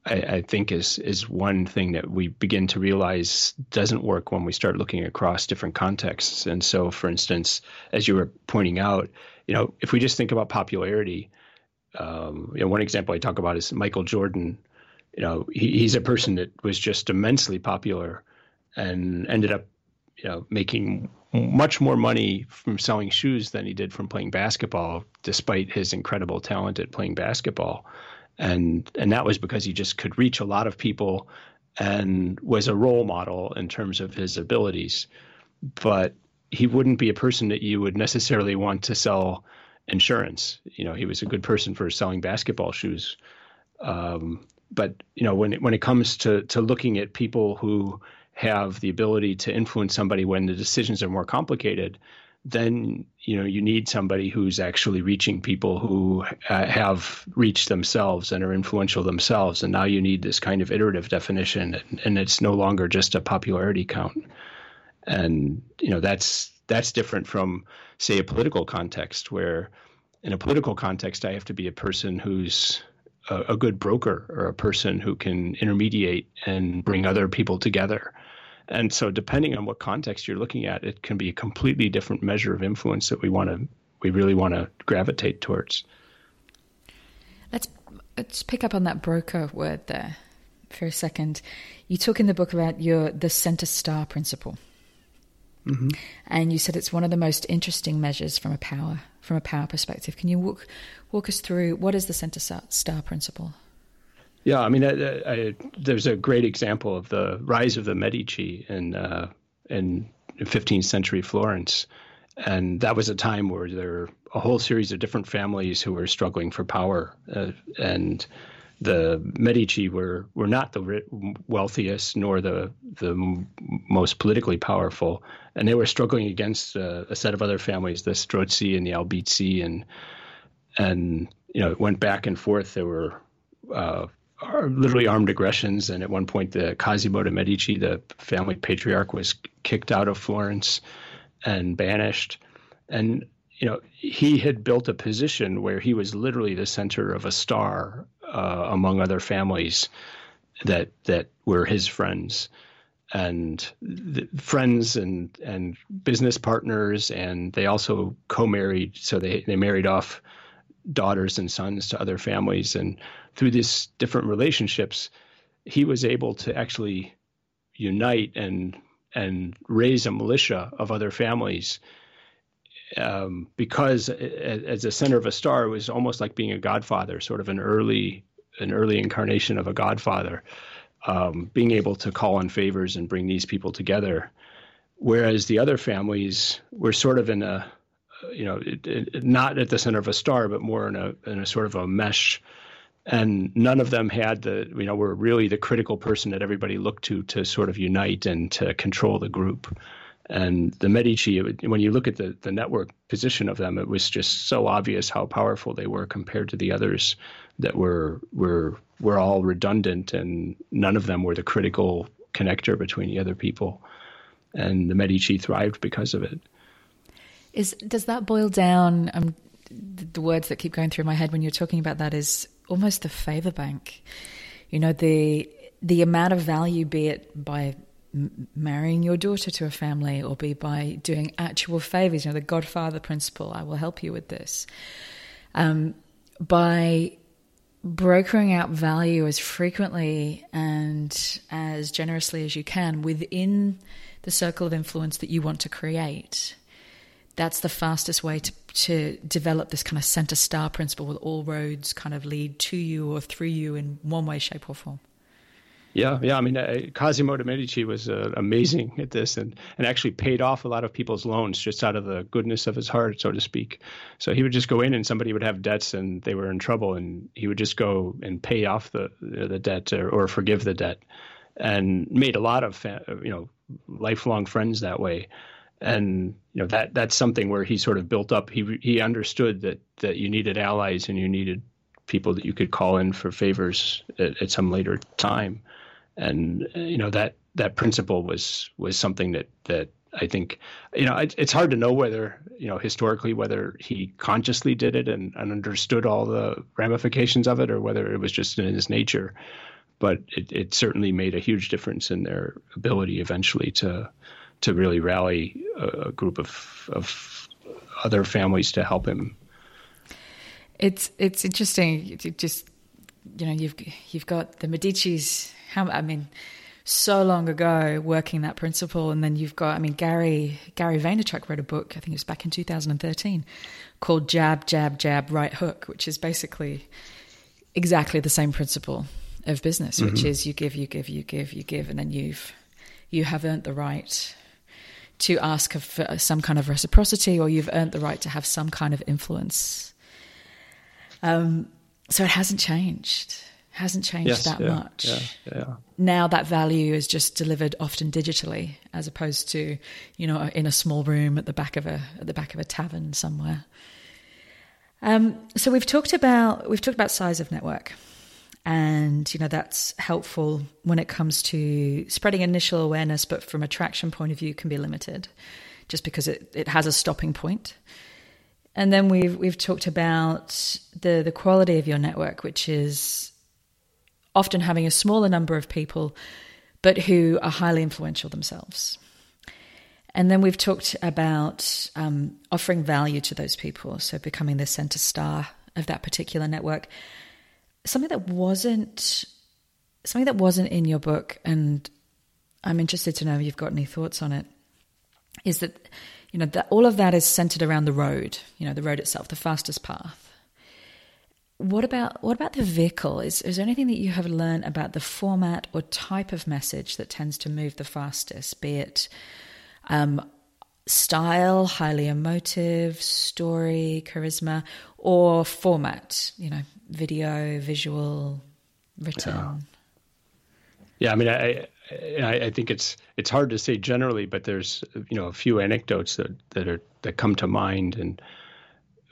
I, I, think is is one thing that we begin to realize doesn't work when we start looking across different contexts. And so, for instance, as you were pointing out, you know, if we just think about popularity, um, you know, one example I talk about is Michael Jordan. You know, he, he's a person that was just immensely popular and ended up, you know, making much more money from selling shoes than he did from playing basketball, despite his incredible talent at playing basketball. and and that was because he just could reach a lot of people and was a role model in terms of his abilities. But he wouldn't be a person that you would necessarily want to sell insurance. You know he was a good person for selling basketball shoes. Um, but you know when it, when it comes to to looking at people who have the ability to influence somebody when the decisions are more complicated then you know you need somebody who's actually reaching people who uh, have reached themselves and are influential themselves. And now you need this kind of iterative definition and, it's no longer just a popularity count. And you know that's that's different from say a political context where in a political context i have to be a person who's a, a good broker or a person who can intermediate and bring other people together and so, depending on what context you're looking at, it can be a completely different measure of influence that we want to, we really want to gravitate towards. Let's let's pick up on that broker word there for a second. You talk in the book about your the center star principle, mm-hmm. and you said it's one of the most interesting measures from a power from a power perspective. Can you walk walk us through what is the center star principle? Yeah, I mean, I, I, there's a great example of the rise of the Medici in uh, in 15th century Florence, and that was a time where there were a whole series of different families who were struggling for power, uh, and the Medici were were not the wealthiest nor the the most politically powerful, and they were struggling against uh, a set of other families, the Strozzi and the Albizzi, and and you know it went back and forth. There were uh, are literally armed aggressions. And at one point, the Cosimo de' Medici, the family patriarch, was kicked out of Florence and banished. And you know, he had built a position where he was literally the center of a star uh, among other families that that were his friends and friends and and business partners and they also co-married so they they married off daughters and sons to other families and through these different relationships, he was able to actually unite and and raise a militia of other families. Um, because as a center of a star, it was almost like being a godfather, sort of an early an early incarnation of a godfather, um, being able to call on favors and bring these people together. Whereas the other families were sort of in a, you know, it, it, not at the center of a star, but more in a in a sort of a mesh. And none of them had the you know were really the critical person that everybody looked to to sort of unite and to control the group. And the medici when you look at the, the network position of them it was just so obvious how powerful they were compared to the others that were were were all redundant and none of them were the critical connector between the other people. And the medici thrived because of it is does that boil down um, the words that keep going through my head when you're talking about that is almost a favor bank. You know, the the amount of value, be it by marrying your daughter to a family or be by doing actual favors, you know, the Godfather principle, I will help you with this. Um, by brokering out value as frequently and as generously as you can within the circle of influence that you want to create that's the fastest way to, to develop this kind of center star principle where all roads kind of lead to you or through you in one way, shape, or form. Yeah, yeah. I mean, uh, Cosimo de' Medici was uh, amazing at this, and and actually paid off a lot of people's loans just out of the goodness of his heart, so to speak. So he would just go in, and somebody would have debts, and they were in trouble, and he would just go and pay off the the debt or, or forgive the debt, and made a lot of you know lifelong friends that way and you know that that's something where he sort of built up. He he understood that that you needed allies and you needed people that you could call in for favors at, at some later time, and you know that that principle was was something that that I think you know it, it's hard to know whether you know historically whether he consciously did it and, and understood all the ramifications of it or whether it was just in his nature, but it, it certainly made a huge difference in their ability eventually to to really rally a, a group of of other families to help him. It's it's interesting. You just you know you've you've got the Medici's. How I mean, so long ago working that principle, and then you've got I mean Gary Gary Vaynerchuk wrote a book. I think it was back in 2013 called Jab Jab Jab Right Hook, which is basically exactly the same principle of business, mm-hmm. which is you give, you give, you give, you give, and then you've you have earned the right to ask for some kind of reciprocity, or you've earned the right to have some kind of influence. Um, so it hasn't changed. Hasn't changed yes, that yeah, much. Yeah, yeah. Now that value is just delivered often digitally, as opposed to, you know, in a small room at the back of a at the back of a tavern somewhere. Um, so we've talked about we've talked about size of network, and you know that's helpful when it comes to spreading initial awareness, but from a traction point of view, can be limited, just because it, it has a stopping point. And then we've we've talked about the the quality of your network, which is often having a smaller number of people, but who are highly influential themselves. And then we've talked about um, offering value to those people, so becoming the center star of that particular network. Something that wasn't something that wasn't in your book, and I'm interested to know if you've got any thoughts on it. Is that you know that all of that is centered around the road, you know, the road itself, the fastest path. What about what about the vehicle? Is is there anything that you have learned about the format or type of message that tends to move the fastest? Be it um, style, highly emotive, story, charisma, or format, you know, video, visual, written. Yeah, yeah I mean, I, I, I think it's it's hard to say generally, but there's you know a few anecdotes that that are that come to mind, and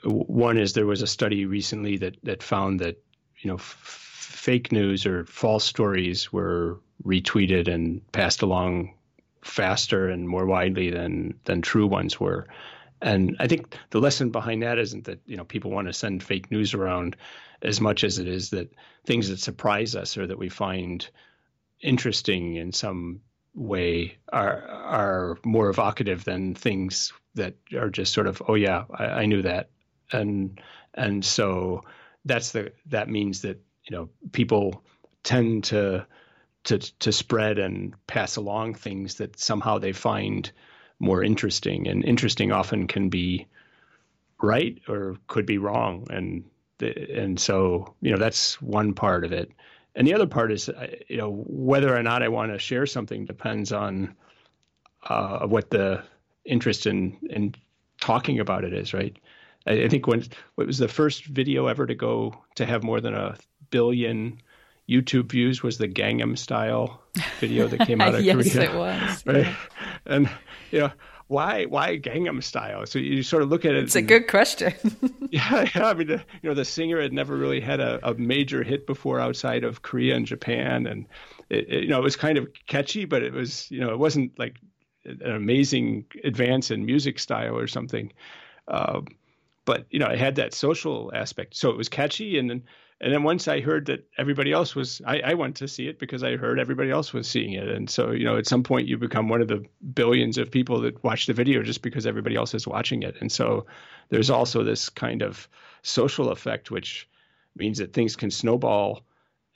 one is there was a study recently that that found that you know f- fake news or false stories were retweeted and passed along faster and more widely than than true ones were. And I think the lesson behind that isn't that you know people want to send fake news around as much as it is that things that surprise us or that we find interesting in some way are are more evocative than things that are just sort of oh yeah I, I knew that. And and so that's the that means that you know people tend to to to spread and pass along things that somehow they find more interesting and interesting often can be right or could be wrong and and so you know that's one part of it and the other part is uh, you know whether or not I want to share something depends on uh, what the interest in in talking about it is right I, I think when what was the first video ever to go to have more than a billion YouTube views was the Gangnam Style video that came out of yes, Korea. Yes, it was. Right? Yeah. And you know, why why Gangnam Style? So you sort of look at it. It's and, a good question. yeah, yeah. I mean, the, you know, the singer had never really had a, a major hit before outside of Korea and Japan, and it, it, you know, it was kind of catchy, but it was you know, it wasn't like an amazing advance in music style or something. Uh, but you know, it had that social aspect, so it was catchy, and then and then once I heard that everybody else was, I, I, went to see it because I heard everybody else was seeing it. And so, you know, at some point you become one of the billions of people that watch the video just because everybody else is watching it. And so there's also this kind of social effect, which means that things can snowball.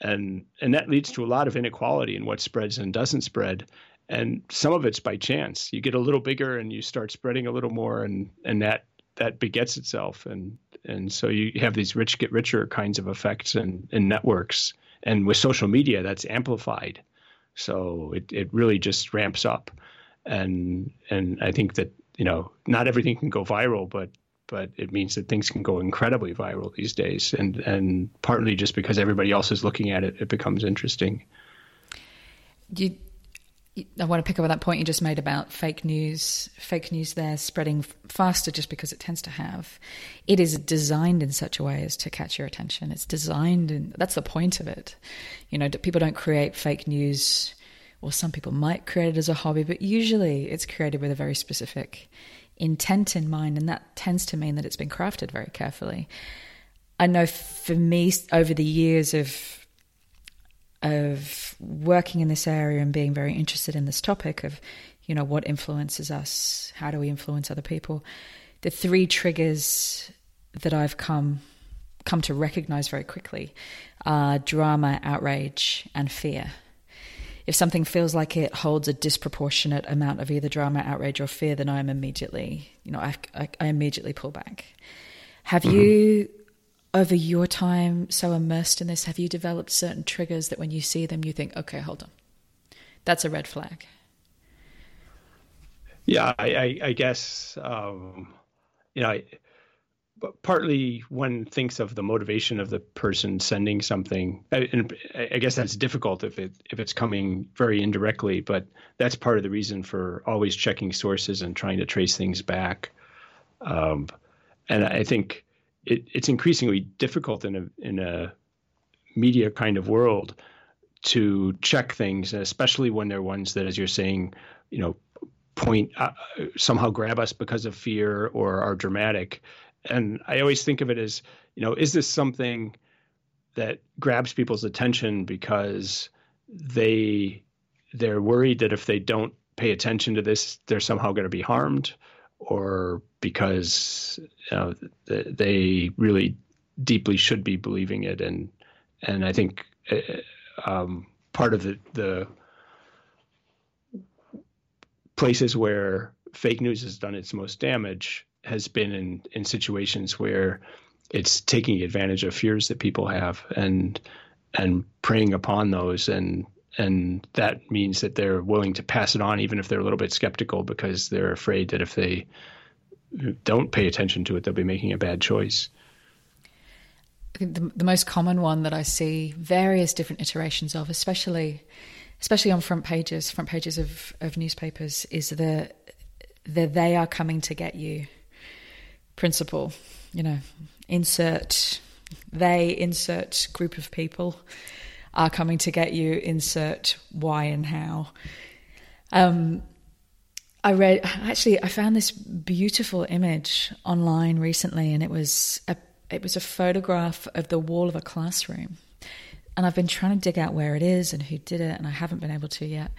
And, and that leads to a lot of inequality in what spreads and doesn't spread. And some of it's by chance. You get a little bigger and you start spreading a little more, and, and that that begets itself and and so you have these rich get richer kinds of effects and, networks. And with social media that's amplified. So it, it really just ramps up. And and i think that you know not everything can go viral but but it means that things can go incredibly viral these days. And and partly just because everybody else is looking at it it becomes interesting. You I want to pick up on that point you just made about fake news. Fake news there spreading faster just because it tends to have. It is designed in such a way as to catch your attention. It's designed, and that's the point of it. You know, people don't create fake news, or some people might create it as a hobby, but usually it's created with a very specific intent in mind, and that tends to mean that it's been crafted very carefully. I know for me, over the years of of working in this area and being very interested in this topic of, you know, what influences us, how do we influence other people, the three triggers that I've come come to recognize very quickly are drama, outrage, and fear. If something feels like it holds a disproportionate amount of either drama, outrage, or fear, then I'm immediately, you know, I, I, I immediately pull back. Have mm-hmm. you over your time so immersed in this, have you developed certain triggers that when you see them, you think, okay, hold on, that's a red flag? Yeah, I, I, I guess, um, you know, I, partly one thinks of the motivation of the person sending something, and I guess that's difficult if it if it's coming very indirectly. But that's part of the reason for always checking sources and trying to trace things back. Um, and I think it, it's increasingly difficult in a in a media kind of world to check things, especially when they're ones that, as you're saying, you know, point uh, somehow grab us because of fear or are dramatic. And I always think of it as, you know, is this something that grabs people's attention because they they're worried that if they don't pay attention to this, they're somehow going to be harmed, or because you know, they really deeply should be believing it. And and I think uh, um, part of the the places where fake news has done its most damage has been in in situations where it's taking advantage of fears that people have and and preying upon those and and that means that they're willing to pass it on even if they're a little bit skeptical because they're afraid that if they don't pay attention to it they'll be making a bad choice. I think the, the most common one that I see various different iterations of especially especially on front pages front pages of, of newspapers is the the they are coming to get you principle. You know insert they insert group of people are coming to get you, insert why and how. Um, I read, actually, I found this beautiful image online recently, and it was a, it was a photograph of the wall of a classroom. And I've been trying to dig out where it is and who did it, and I haven't been able to yet.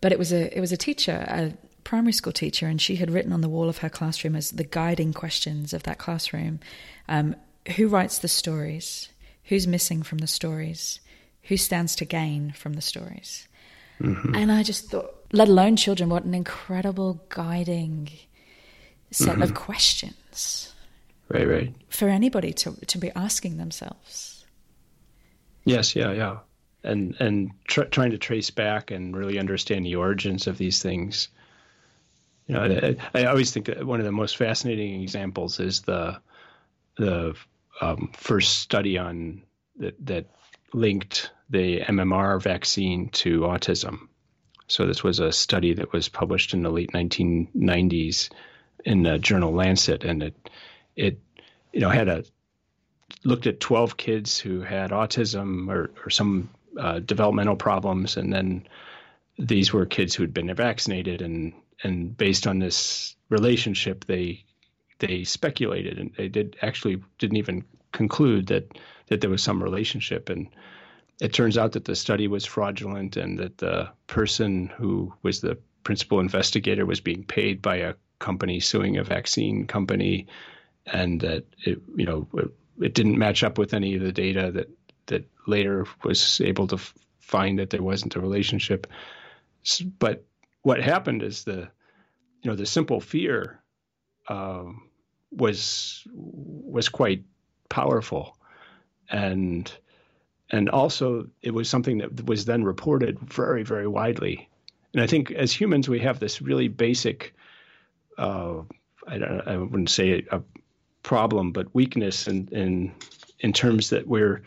But it was a it was a teacher, a primary school teacher, and she had written on the wall of her classroom as the guiding questions of that classroom: um, Who writes the stories? Who's missing from the stories? Who stands to gain from the stories. Mm-hmm. And I just thought, let alone children, what an incredible guiding set mm-hmm. of questions. Right, right. For anybody to to be asking themselves. Yes, yeah, yeah, and and tr- trying to trace back and really understand the origins of these things. You know, I, I always think that one of the most fascinating examples is the the um, first study on that that linked the MMR vaccine to autism. So this was a study that was published in the late 1990s in the journal Lancet, and it it you know had a looked at 12 kids who had autism or, or some uh, developmental problems, and then these were kids who had been vaccinated, and and based on this relationship, they they speculated, and they did actually didn't even conclude that that there was some relationship, and it turns out that the study was fraudulent and that the person who was the principal investigator was being paid by a company suing a vaccine company and that it you know it, it didn't match up with any of the data that that later was able to f- find that there wasn't a relationship. But what happened is the you know the simple fear um, was was quite powerful. And and also it was something that was then reported very very widely. And i think as humans we have this really basic uh, I, I, wouldn't say a, problem but weakness in, in in terms that we're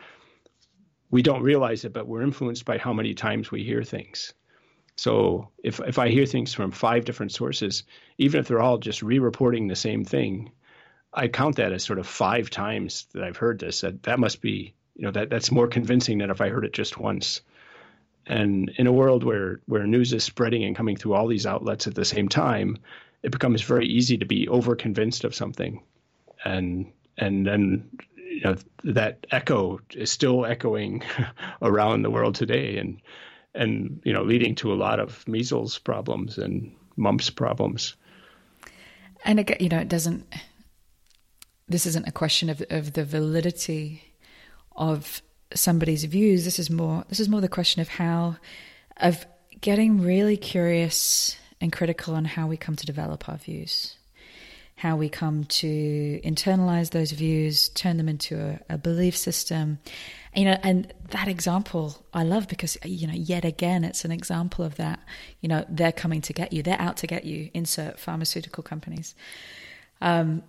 we don't realize it but we're influenced by how many times we hear things. So if if i hear things from five different sources even if they're all just re-reporting the same thing i count that as sort of five times that i've heard this that that must be you know that that's more convincing than if I heard it just once. And in a world where where news is spreading and coming through all these outlets at the same time, it becomes very easy to be over convinced of something, and and then you know that echo is still echoing around the world today, and and you know leading to a lot of measles problems and mumps problems. And again, you know, it doesn't. This isn't a question of of the validity of somebody's views. This is more this is more the question of how of getting really curious and critical on how we come to develop our views. how we come to internalize those views, turn them into a, a belief system. You know, and that example I love because, you know, yet again, it's an example of that. You know, they're coming to get you, they're out to get you, insert pharmaceutical companies. Um,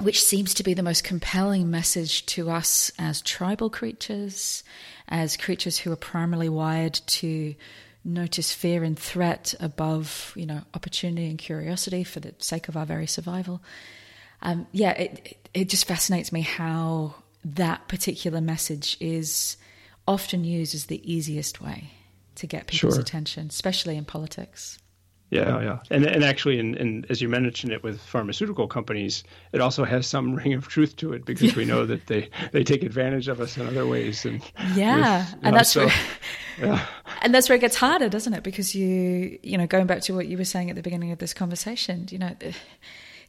which seems to be the most compelling message to us as tribal creatures, as creatures who are primarily wired to notice fear and threat above, you know, opportunity and curiosity for the sake of our very survival. Um, yeah, it, it, just fascinates me how that particular message is often used as the easiest way to get people's sure. attention, especially in politics. Yeah, oh, yeah, and and actually, and, and as you mentioned it with pharmaceutical companies, it also has some ring of truth to it because we know that they they take advantage of us in other ways. And yeah, with, and know, that's so, where, yeah. and that's where it gets harder, doesn't it? Because you you know going back to what you were saying at the beginning of this conversation, you know.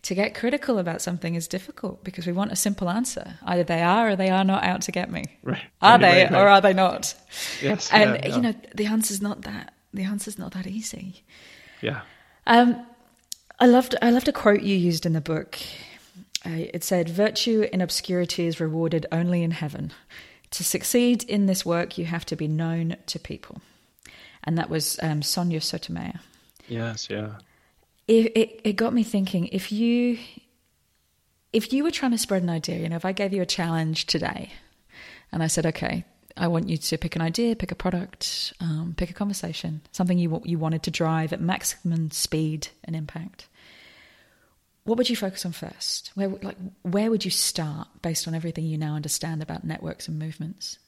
To get critical about something is difficult because we want a simple answer. Either they are or they are not out to get me. Right. Are right, they right, or are they not? Yes. And yeah, you know the answer's not that. The answer's not that easy. Yeah. Um, I loved I loved a quote you used in the book. Uh, it said, "Virtue in obscurity is rewarded only in heaven. To succeed in this work, you have to be known to people." And that was um, Sonia Sotomayor. Yes, yeah. It, it it got me thinking. If you if you were trying to spread an idea, you know, if I gave you a challenge today, and I said, "Okay, I want you to pick an idea, pick a product, um, pick a conversation, something you you wanted to drive at maximum speed and impact. What would you focus on first? Where like where would you start based on everything you now understand about networks and movements?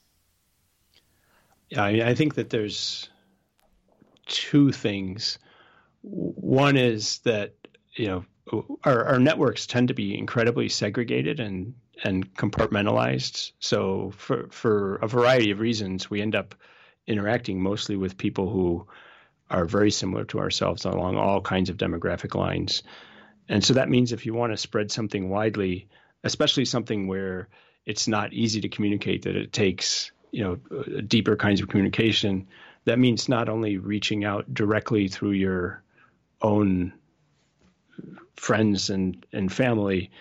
Yeah, I, I think that there's two things. One is that you know our, our networks tend to be incredibly segregated and and compartmentalized. So for for a variety of reasons, we end up interacting mostly with people who are very similar to ourselves along all kinds of demographic lines. And so that means if you want to spread something widely, especially something where it's not easy to communicate, that it takes you know deeper kinds of communication. That means not only reaching out directly through your own friends and and family,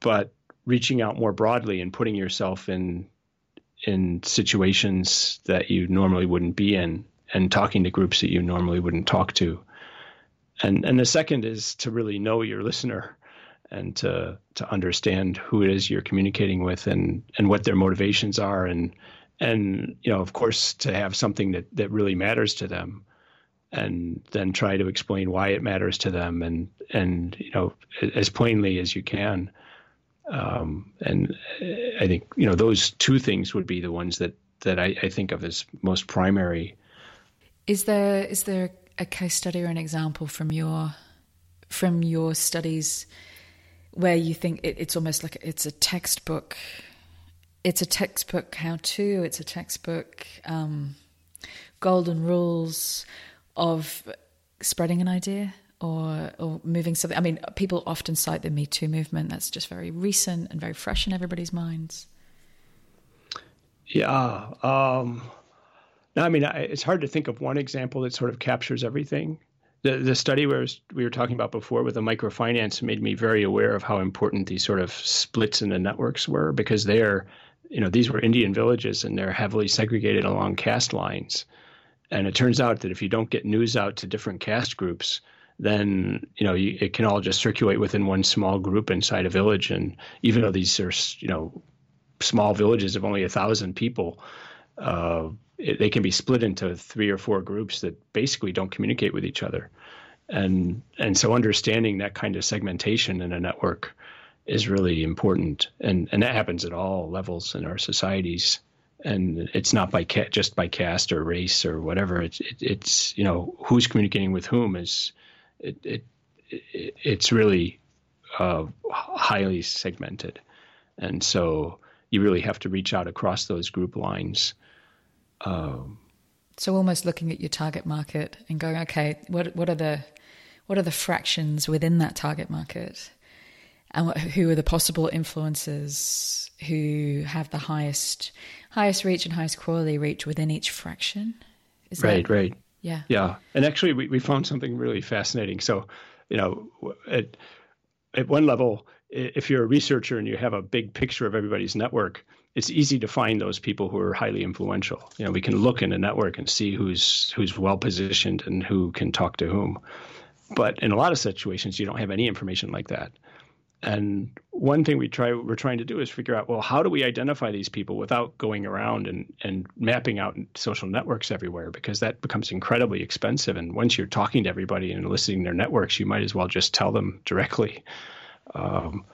but reaching out more broadly and putting yourself in in situations that you normally wouldn't be in and talking to groups that you normally wouldn't talk to. And and the second is to really know your listener and to to understand who it is you're communicating with and and what their motivations are and and you know of course to have something that that really matters to them and then try to explain why it matters to them and and you know as plainly as you can um, and I think you know those two things would be the ones that that I, I, think of as most primary. Is there is there a case study or an example from your from your studies where you think it, it's almost like it's a textbook? It's a textbook how to. It's a textbook um, golden rules of spreading an idea or or moving something. I mean, people often cite the Me Too movement. That's just very recent and very fresh in everybody's minds. Yeah. Um, I mean, I, it's hard to think of one example that sort of captures everything. The the study where we were talking about before with the microfinance made me very aware of how important these sort of splits in the networks were because they're, you know, these were Indian villages and they're heavily segregated along caste lines. And it turns out that if you don't get news out to different caste groups, then you know you, it can all just circulate within one small group inside a village. And even though these are you know small villages of only a thousand people, uh, it, they can be split into three or four groups that basically don't communicate with each other. And and so understanding that kind of segmentation in a network is really important, and and that happens at all levels in our societies and it's not by ca- just by caste or race or whatever. It's it, it's you know who's communicating with whom is it, it, it it's really uh, highly segmented, and so you really have to reach out across those group lines. Um, so almost looking at your target market and going, okay, what what are the what are the fractions within that target market, and what, who are the possible influencers who have the highest highest reach and highest quality reach within each fraction? Is right, that, right. Yeah. Yeah. And actually, we, we found something really fascinating. So, you know, at, at one level, if you're a researcher and you have a big picture of everybody's network, it's easy to find those people who are highly influential. You know, we can look in a network and see who's who's well positioned and who can talk to whom. But in a lot of situations, you don't have any information like that. And one thing we try we're trying to do is figure out well how do we identify these people without going around and and mapping out social networks everywhere because that becomes incredibly expensive and once you're talking to everybody and eliciting their networks you might as well just tell them directly. Um,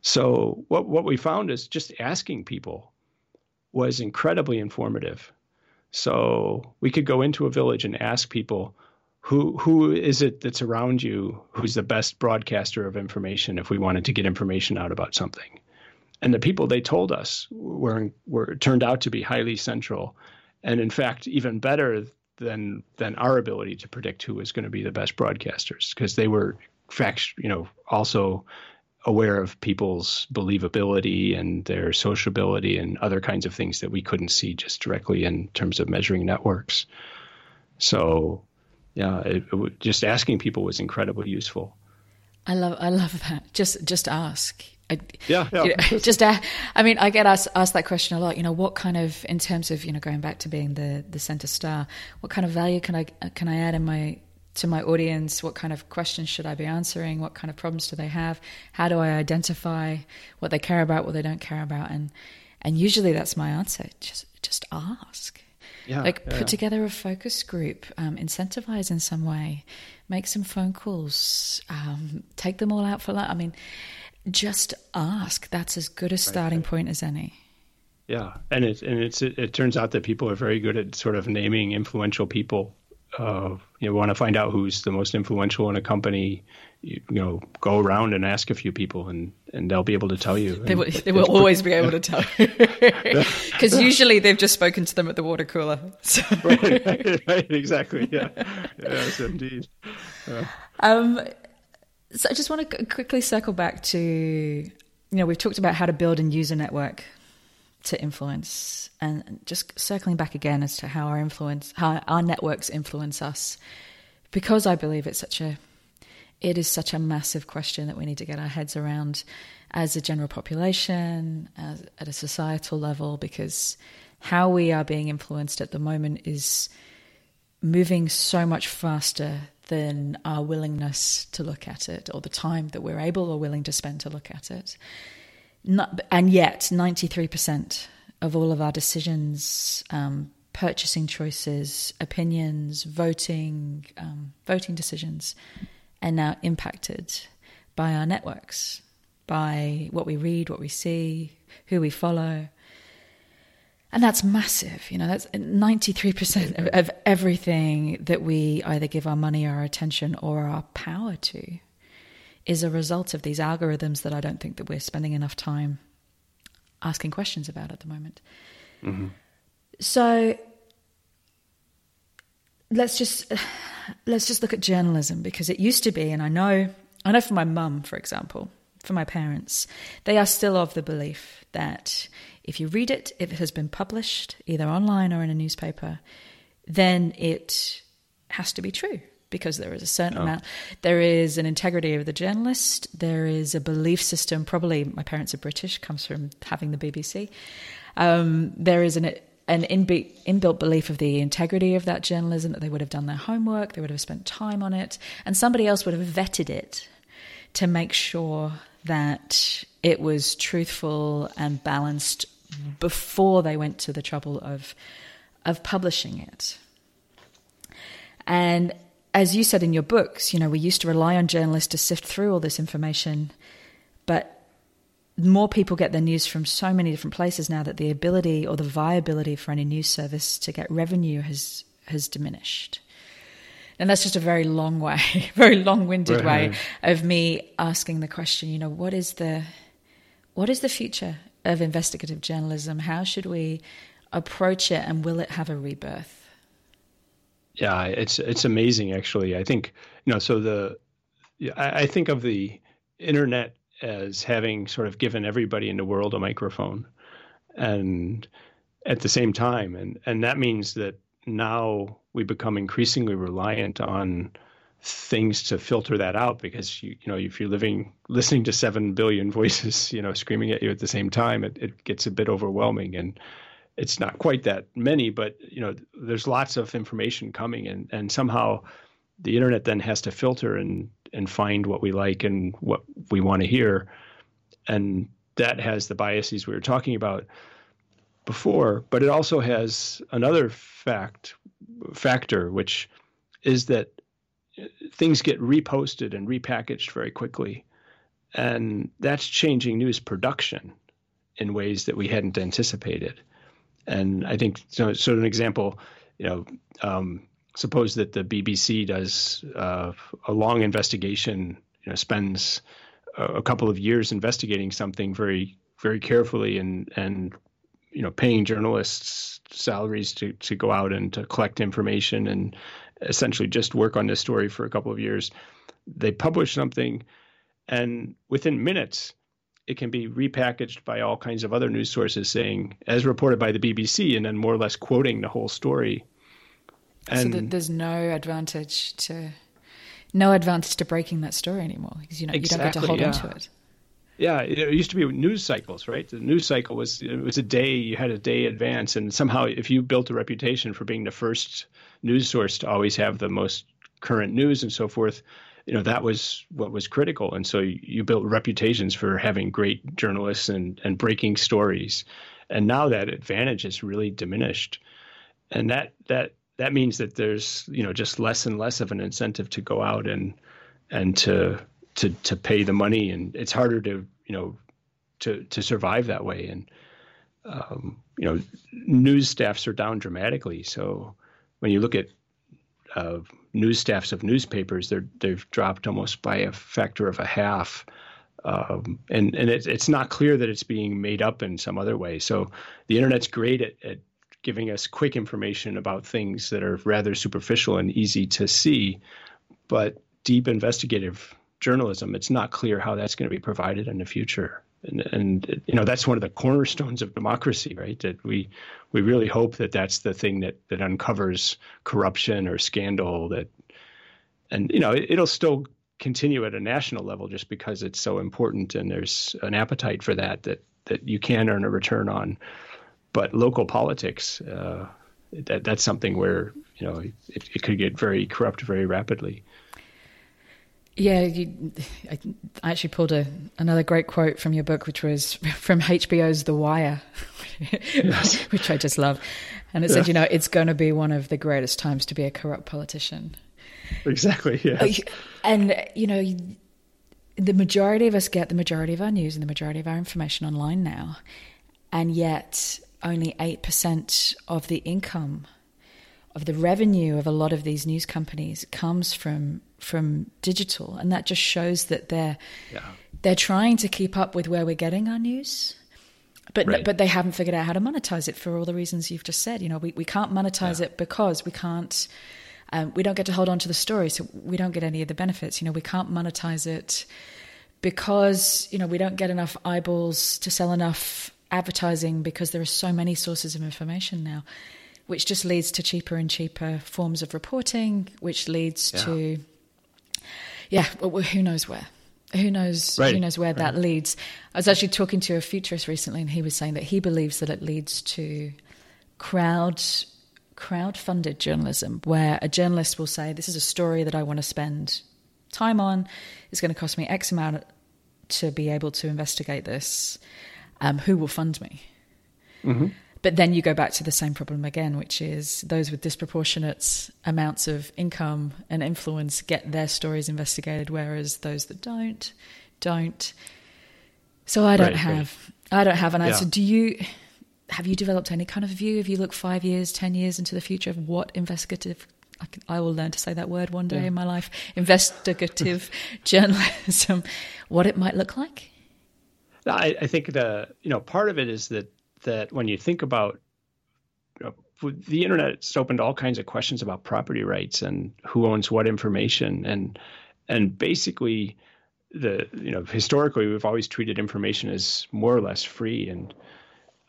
so what what we found is just asking people was incredibly informative. So we could go into a village and ask people who who is it that's around you who's the best broadcaster of information if we wanted to get information out about something? And the people they told us were were turned out to be highly central and in fact even better than than our ability to predict who was going to be the best broadcasters because they were fact you know also aware of people's believability and their sociability and other kinds of things that we couldn't see just directly in terms of measuring networks. So yeah, it, it, just asking people was incredibly useful. I love I love that. Just just ask. I, yeah, yeah. You know, just uh, I mean, I get asked, asked that question a lot. You know, what kind of, in terms of, you know, going back to being the the center star, what kind of value can I can I add in my to my audience? What kind of questions should I be answering? What kind of problems do they have? How do I identify what they care about, what they don't care about? And and usually that's my answer. Just just ask. Yeah, like yeah. put together a focus group, um, incentivize in some way, make some phone calls, um, take them all out for lunch. I mean, just ask. That's as good a starting right. point as any. Yeah, and it and it's it, it, turns out that people are very good at sort of naming influential people. Uh, you know, want to find out who's the most influential in a company you, you, know, go around and ask a few people, and, and they'll be able to tell you. They will, they will always be able to tell you, because usually they've just spoken to them at the water cooler. So. right, right, right, exactly. Yeah, yes, indeed. Yeah. Um, so I just want to quickly circle back to, you know, we've talked about how to build and use a network to influence, and just circling back again as to how our influence, how our networks influence us, because I believe it's such a it is such a massive question that we need to get our heads around as a general population, as, at a societal level, because how we are being influenced at the moment is moving so much faster than our willingness to look at it or the time that we're able or willing to spend to look at it. Not, and yet, 93% of all of our decisions, um, purchasing choices, opinions, voting, um, voting decisions, are now impacted by our networks, by what we read, what we see, who we follow. And that's massive. You know, that's 93% of, of everything that we either give our money, our attention, or our power to is a result of these algorithms that I don't think that we're spending enough time asking questions about at the moment. Mm-hmm. So let's just let's just look at journalism because it used to be, and I know, I know for my mum, for example, for my parents, they are still of the belief that if you read it, if it has been published either online or in a newspaper, then it has to be true because there is a certain oh. amount. There is an integrity of the journalist. There is a belief system. Probably my parents are British, comes from having the BBC. Um, there is an an inbuilt, inbuilt belief of the integrity of that journalism, that they would have done their homework, they would have spent time on it, and somebody else would have vetted it to make sure that it was truthful and balanced before they went to the trouble of of publishing it. And as you said in your books, you know, we used to rely on journalists to sift through all this information, but more people get their news from so many different places now that the ability or the viability for any news service to get revenue has has diminished. And that's just a very long way, very long-winded right. way of me asking the question, you know, what is the what is the future of investigative journalism? How should we approach it and will it have a rebirth? Yeah, it's it's amazing actually. I think, you know, so the I, I think of the internet as having sort of given everybody in the world a microphone and at the same time and and that means that now we become increasingly reliant on things to filter that out because you you know if you're living listening to seven billion voices you know screaming at you at the same time it, it gets a bit overwhelming and it's not quite that many but you know there's lots of information coming and and somehow the internet then has to filter and and find what we like and what we want to hear and that has the biases we were talking about before but it also has another fact factor which is that uh, things get reposted and repackaged very quickly. And that's changing news production in ways that we hadn't anticipated. And I think, so, so an example, you know, um, suppose that the BBC does uh, a long investigation, you know, spends a, a couple of years investigating something very, very carefully and, and you know, paying journalists salaries to, to go out and to collect information and essentially just work on this story for a couple of years. They publish something, and within minutes, it can be repackaged by all kinds of other news sources saying, as reported by the BBC, and then more or less quoting the whole story. And so there's no advantage to no advantage to breaking that story anymore because you know exactly, you don't get to hold yeah. on to it. Yeah, it used to be news cycles, right? The news cycle was it was a day you had a day advance, and somehow if you built a reputation for being the first news source to always have the most current news and so forth, you know that was what was critical, and so you built reputations for having great journalists and and breaking stories, and now that advantage is really diminished, and that that that means that there's you know just less and less of an incentive to go out and and to to to pay the money, and it's harder to you know to to survive that way. And um, you know, news staffs are down dramatically. So when you look at uh, news staffs of newspapers, they're they've dropped almost by a factor of a half. Um, and and it, it's not clear that it's being made up in some other way. So the internet's great at, at giving us quick information about things that are rather superficial and easy to see, but deep investigative journalism, it's not clear how that's going to be provided in the future. And, and you know that's one of the cornerstones of democracy, right? That we we really hope that that's the thing that that uncovers corruption or scandal. That and you know it, it'll still continue at a national level just because it's so important and there's an appetite for that that that you can earn a return on. But local politics, uh, that that's something where you know it, it could get very corrupt very rapidly. Yeah, you, I actually pulled a, another great quote from your book, which was from HBO's The Wire, which I just love. And it yeah. said, you know, it's going to be one of the greatest times to be a corrupt politician. Exactly, yeah. Uh, and, you know, the majority of us get the majority of our news and the majority of our information online now. And yet, only 8% of the income of the revenue of a lot of these news companies comes from from digital, and that just shows that they're yeah. they're trying to keep up with where we're getting our news. But right. but they haven't figured out how to monetize it for all the reasons you've just said. You know, we, we can't monetize yeah. it because we can't um, we don't get to hold on to the story, so we don't get any of the benefits. You know, we can't monetize it because you know we don't get enough eyeballs to sell enough advertising because there are so many sources of information now which just leads to cheaper and cheaper forms of reporting, which leads yeah. to, yeah, well, who knows where? Who knows? Right. Who knows where right. that leads? I was actually talking to a futurist recently, and he was saying that he believes that it leads to crowd crowd-funded journalism, where a journalist will say, "This is a story that I want to spend time on. It's going to cost me X amount to be able to investigate this. Um, who will fund me?" Mm-hmm. But then you go back to the same problem again, which is those with disproportionate amounts of income and influence get their stories investigated, whereas those that don't, don't. So I don't right, have, right. I don't have an answer. Yeah. Do you? Have you developed any kind of view? If you look five years, ten years into the future of what investigative I, can, I, will learn to say that word one day yeah. in my life. Investigative journalism, what it might look like. I, I, think the you know part of it is that that when you think about know, the internet, it's opened all kinds of questions about property rights and who owns what information, and and basically the you know historically we've always treated information as more or less free, and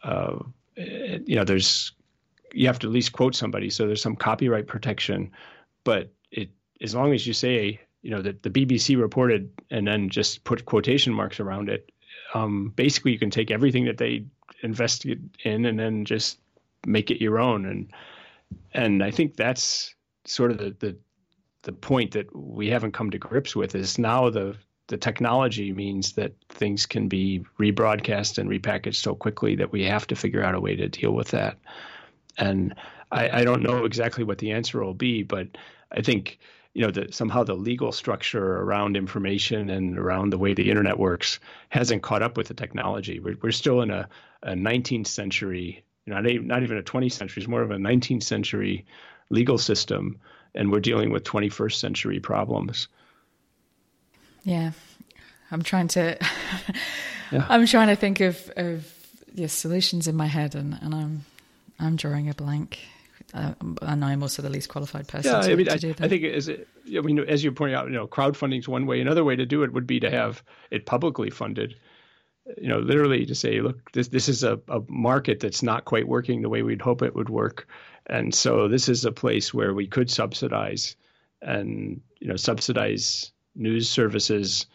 uh, you know there's you have to at least quote somebody, so there's some copyright protection, but it as long as you say, you know, that the BBC reported and then just put quotation marks around it, um, basically you can take everything that they invested in and then just make it your own. And and I think that's sort of the the the point that we haven't come to grips with is now the the technology means that things can be rebroadcast and repackaged so quickly that we have to figure out a way to deal with that. And I, I don't know exactly what the answer will be, but I think you know that somehow the legal structure around information and around the way the internet works hasn't caught up with the technology. We're, we're still in a, a 19th century, not, a, not even a 20th century, it's more of a 19th century legal system, and we're dealing with 21st century problems. Yeah, I'm trying to. yeah. I'm trying to think of of the solutions in my head, and, and I'm I'm drawing a blank. Uh, and I'm also the least qualified person. Yeah, to, I mean, I, I, think as it, I mean, as you pointed out, you know, crowdfunding is one way. Another way to do it would be to have it publicly funded. You know, literally to say, look, this this is a, a market that's not quite working the way we'd hope it would work, and so this is a place where we could subsidize and you know subsidize news services.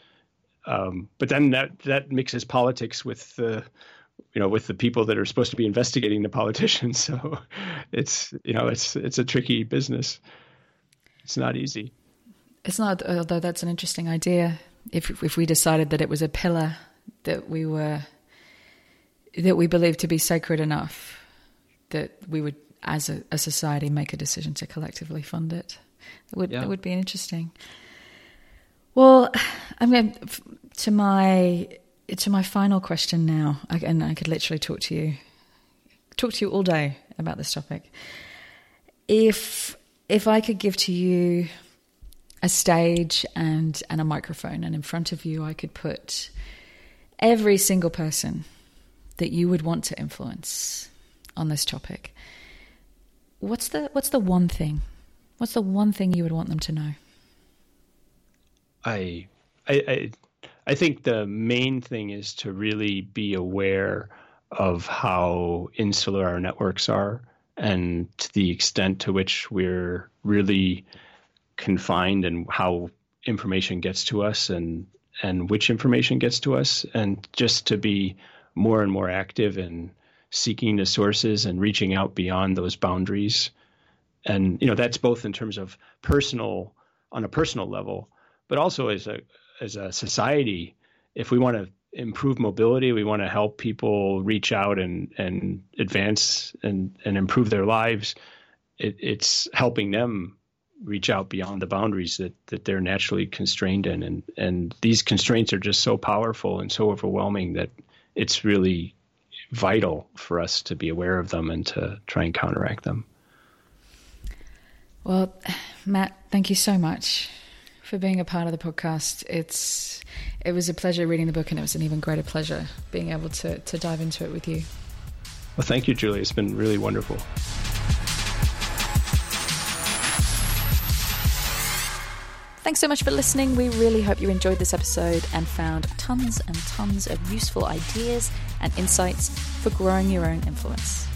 Um, but then that that mixes politics with the you know with the people that are supposed to be investigating the politicians. So it's you know it's it's a tricky business. It's not easy. It's not, although that's an interesting idea. If if we decided that it was a pillar that we were that we believed to be sacred enough that we would, as a, a society, make a decision to collectively fund it. It would yeah. it would be interesting. Well, I'm going to my to my final question now, and I could literally talk to you, talk to you all day about this topic. If if I could give to you a stage and and a microphone, and in front of you I could put every single person that you would want to influence on this topic, what's the what's the one thing? What's the one thing you would want them to know? I, I, I think the main thing is to really be aware of how insular our networks are and to the extent to which we're really confined and how information gets to us and and which information gets to us. And just to be more and more active in seeking the sources and reaching out beyond those boundaries. And you know that's both in terms of personal on a personal level but also as a as a society, if we want to improve mobility, we want to help people reach out and and advance and and improve their lives. It, it's helping them reach out beyond the boundaries that that they're naturally constrained in, and and these constraints are just so powerful and so overwhelming that it's really vital for us to be aware of them and to try and counteract them. Well, Matt, thank you so much for being a part of the podcast. It's it was a pleasure reading the book, and it was an even greater pleasure being able to to dive into it with you. Well, thank you, Julie. It's been really wonderful. Thanks so much for listening. We really hope you enjoyed this episode and found tons and tons of useful ideas and insights for growing your own influence.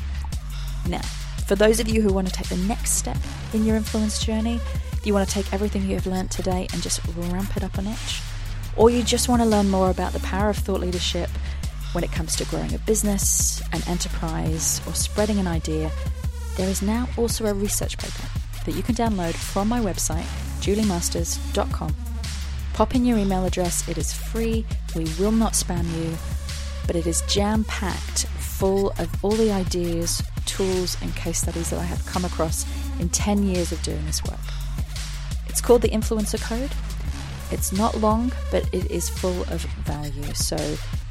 Now, for those of you who want to take the next step in your influence journey, you want to take everything you have learned today and just ramp it up a notch, or you just want to learn more about the power of thought leadership when it comes to growing a business, an enterprise, or spreading an idea, there is now also a research paper that you can download from my website, juliemasters.com. Pop in your email address, it is free, we will not spam you, but it is jam packed full of all the ideas, tools, and case studies that I have come across in 10 years of doing this work. It's called the Influencer Code. It's not long, but it is full of value. So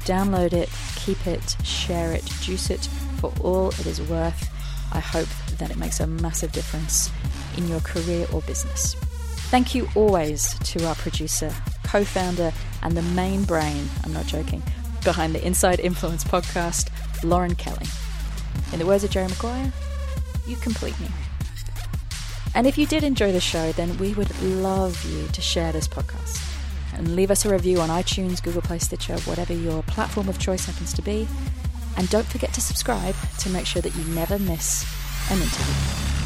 download it, keep it, share it, juice it for all it is worth. I hope that it makes a massive difference in your career or business. Thank you always to our producer, co founder, and the main brain, I'm not joking, behind the Inside Influence podcast, Lauren Kelly. In the words of Jerry Maguire, you complete me. And if you did enjoy the show, then we would love you to share this podcast and leave us a review on iTunes, Google Play, Stitcher, whatever your platform of choice happens to be. And don't forget to subscribe to make sure that you never miss an interview.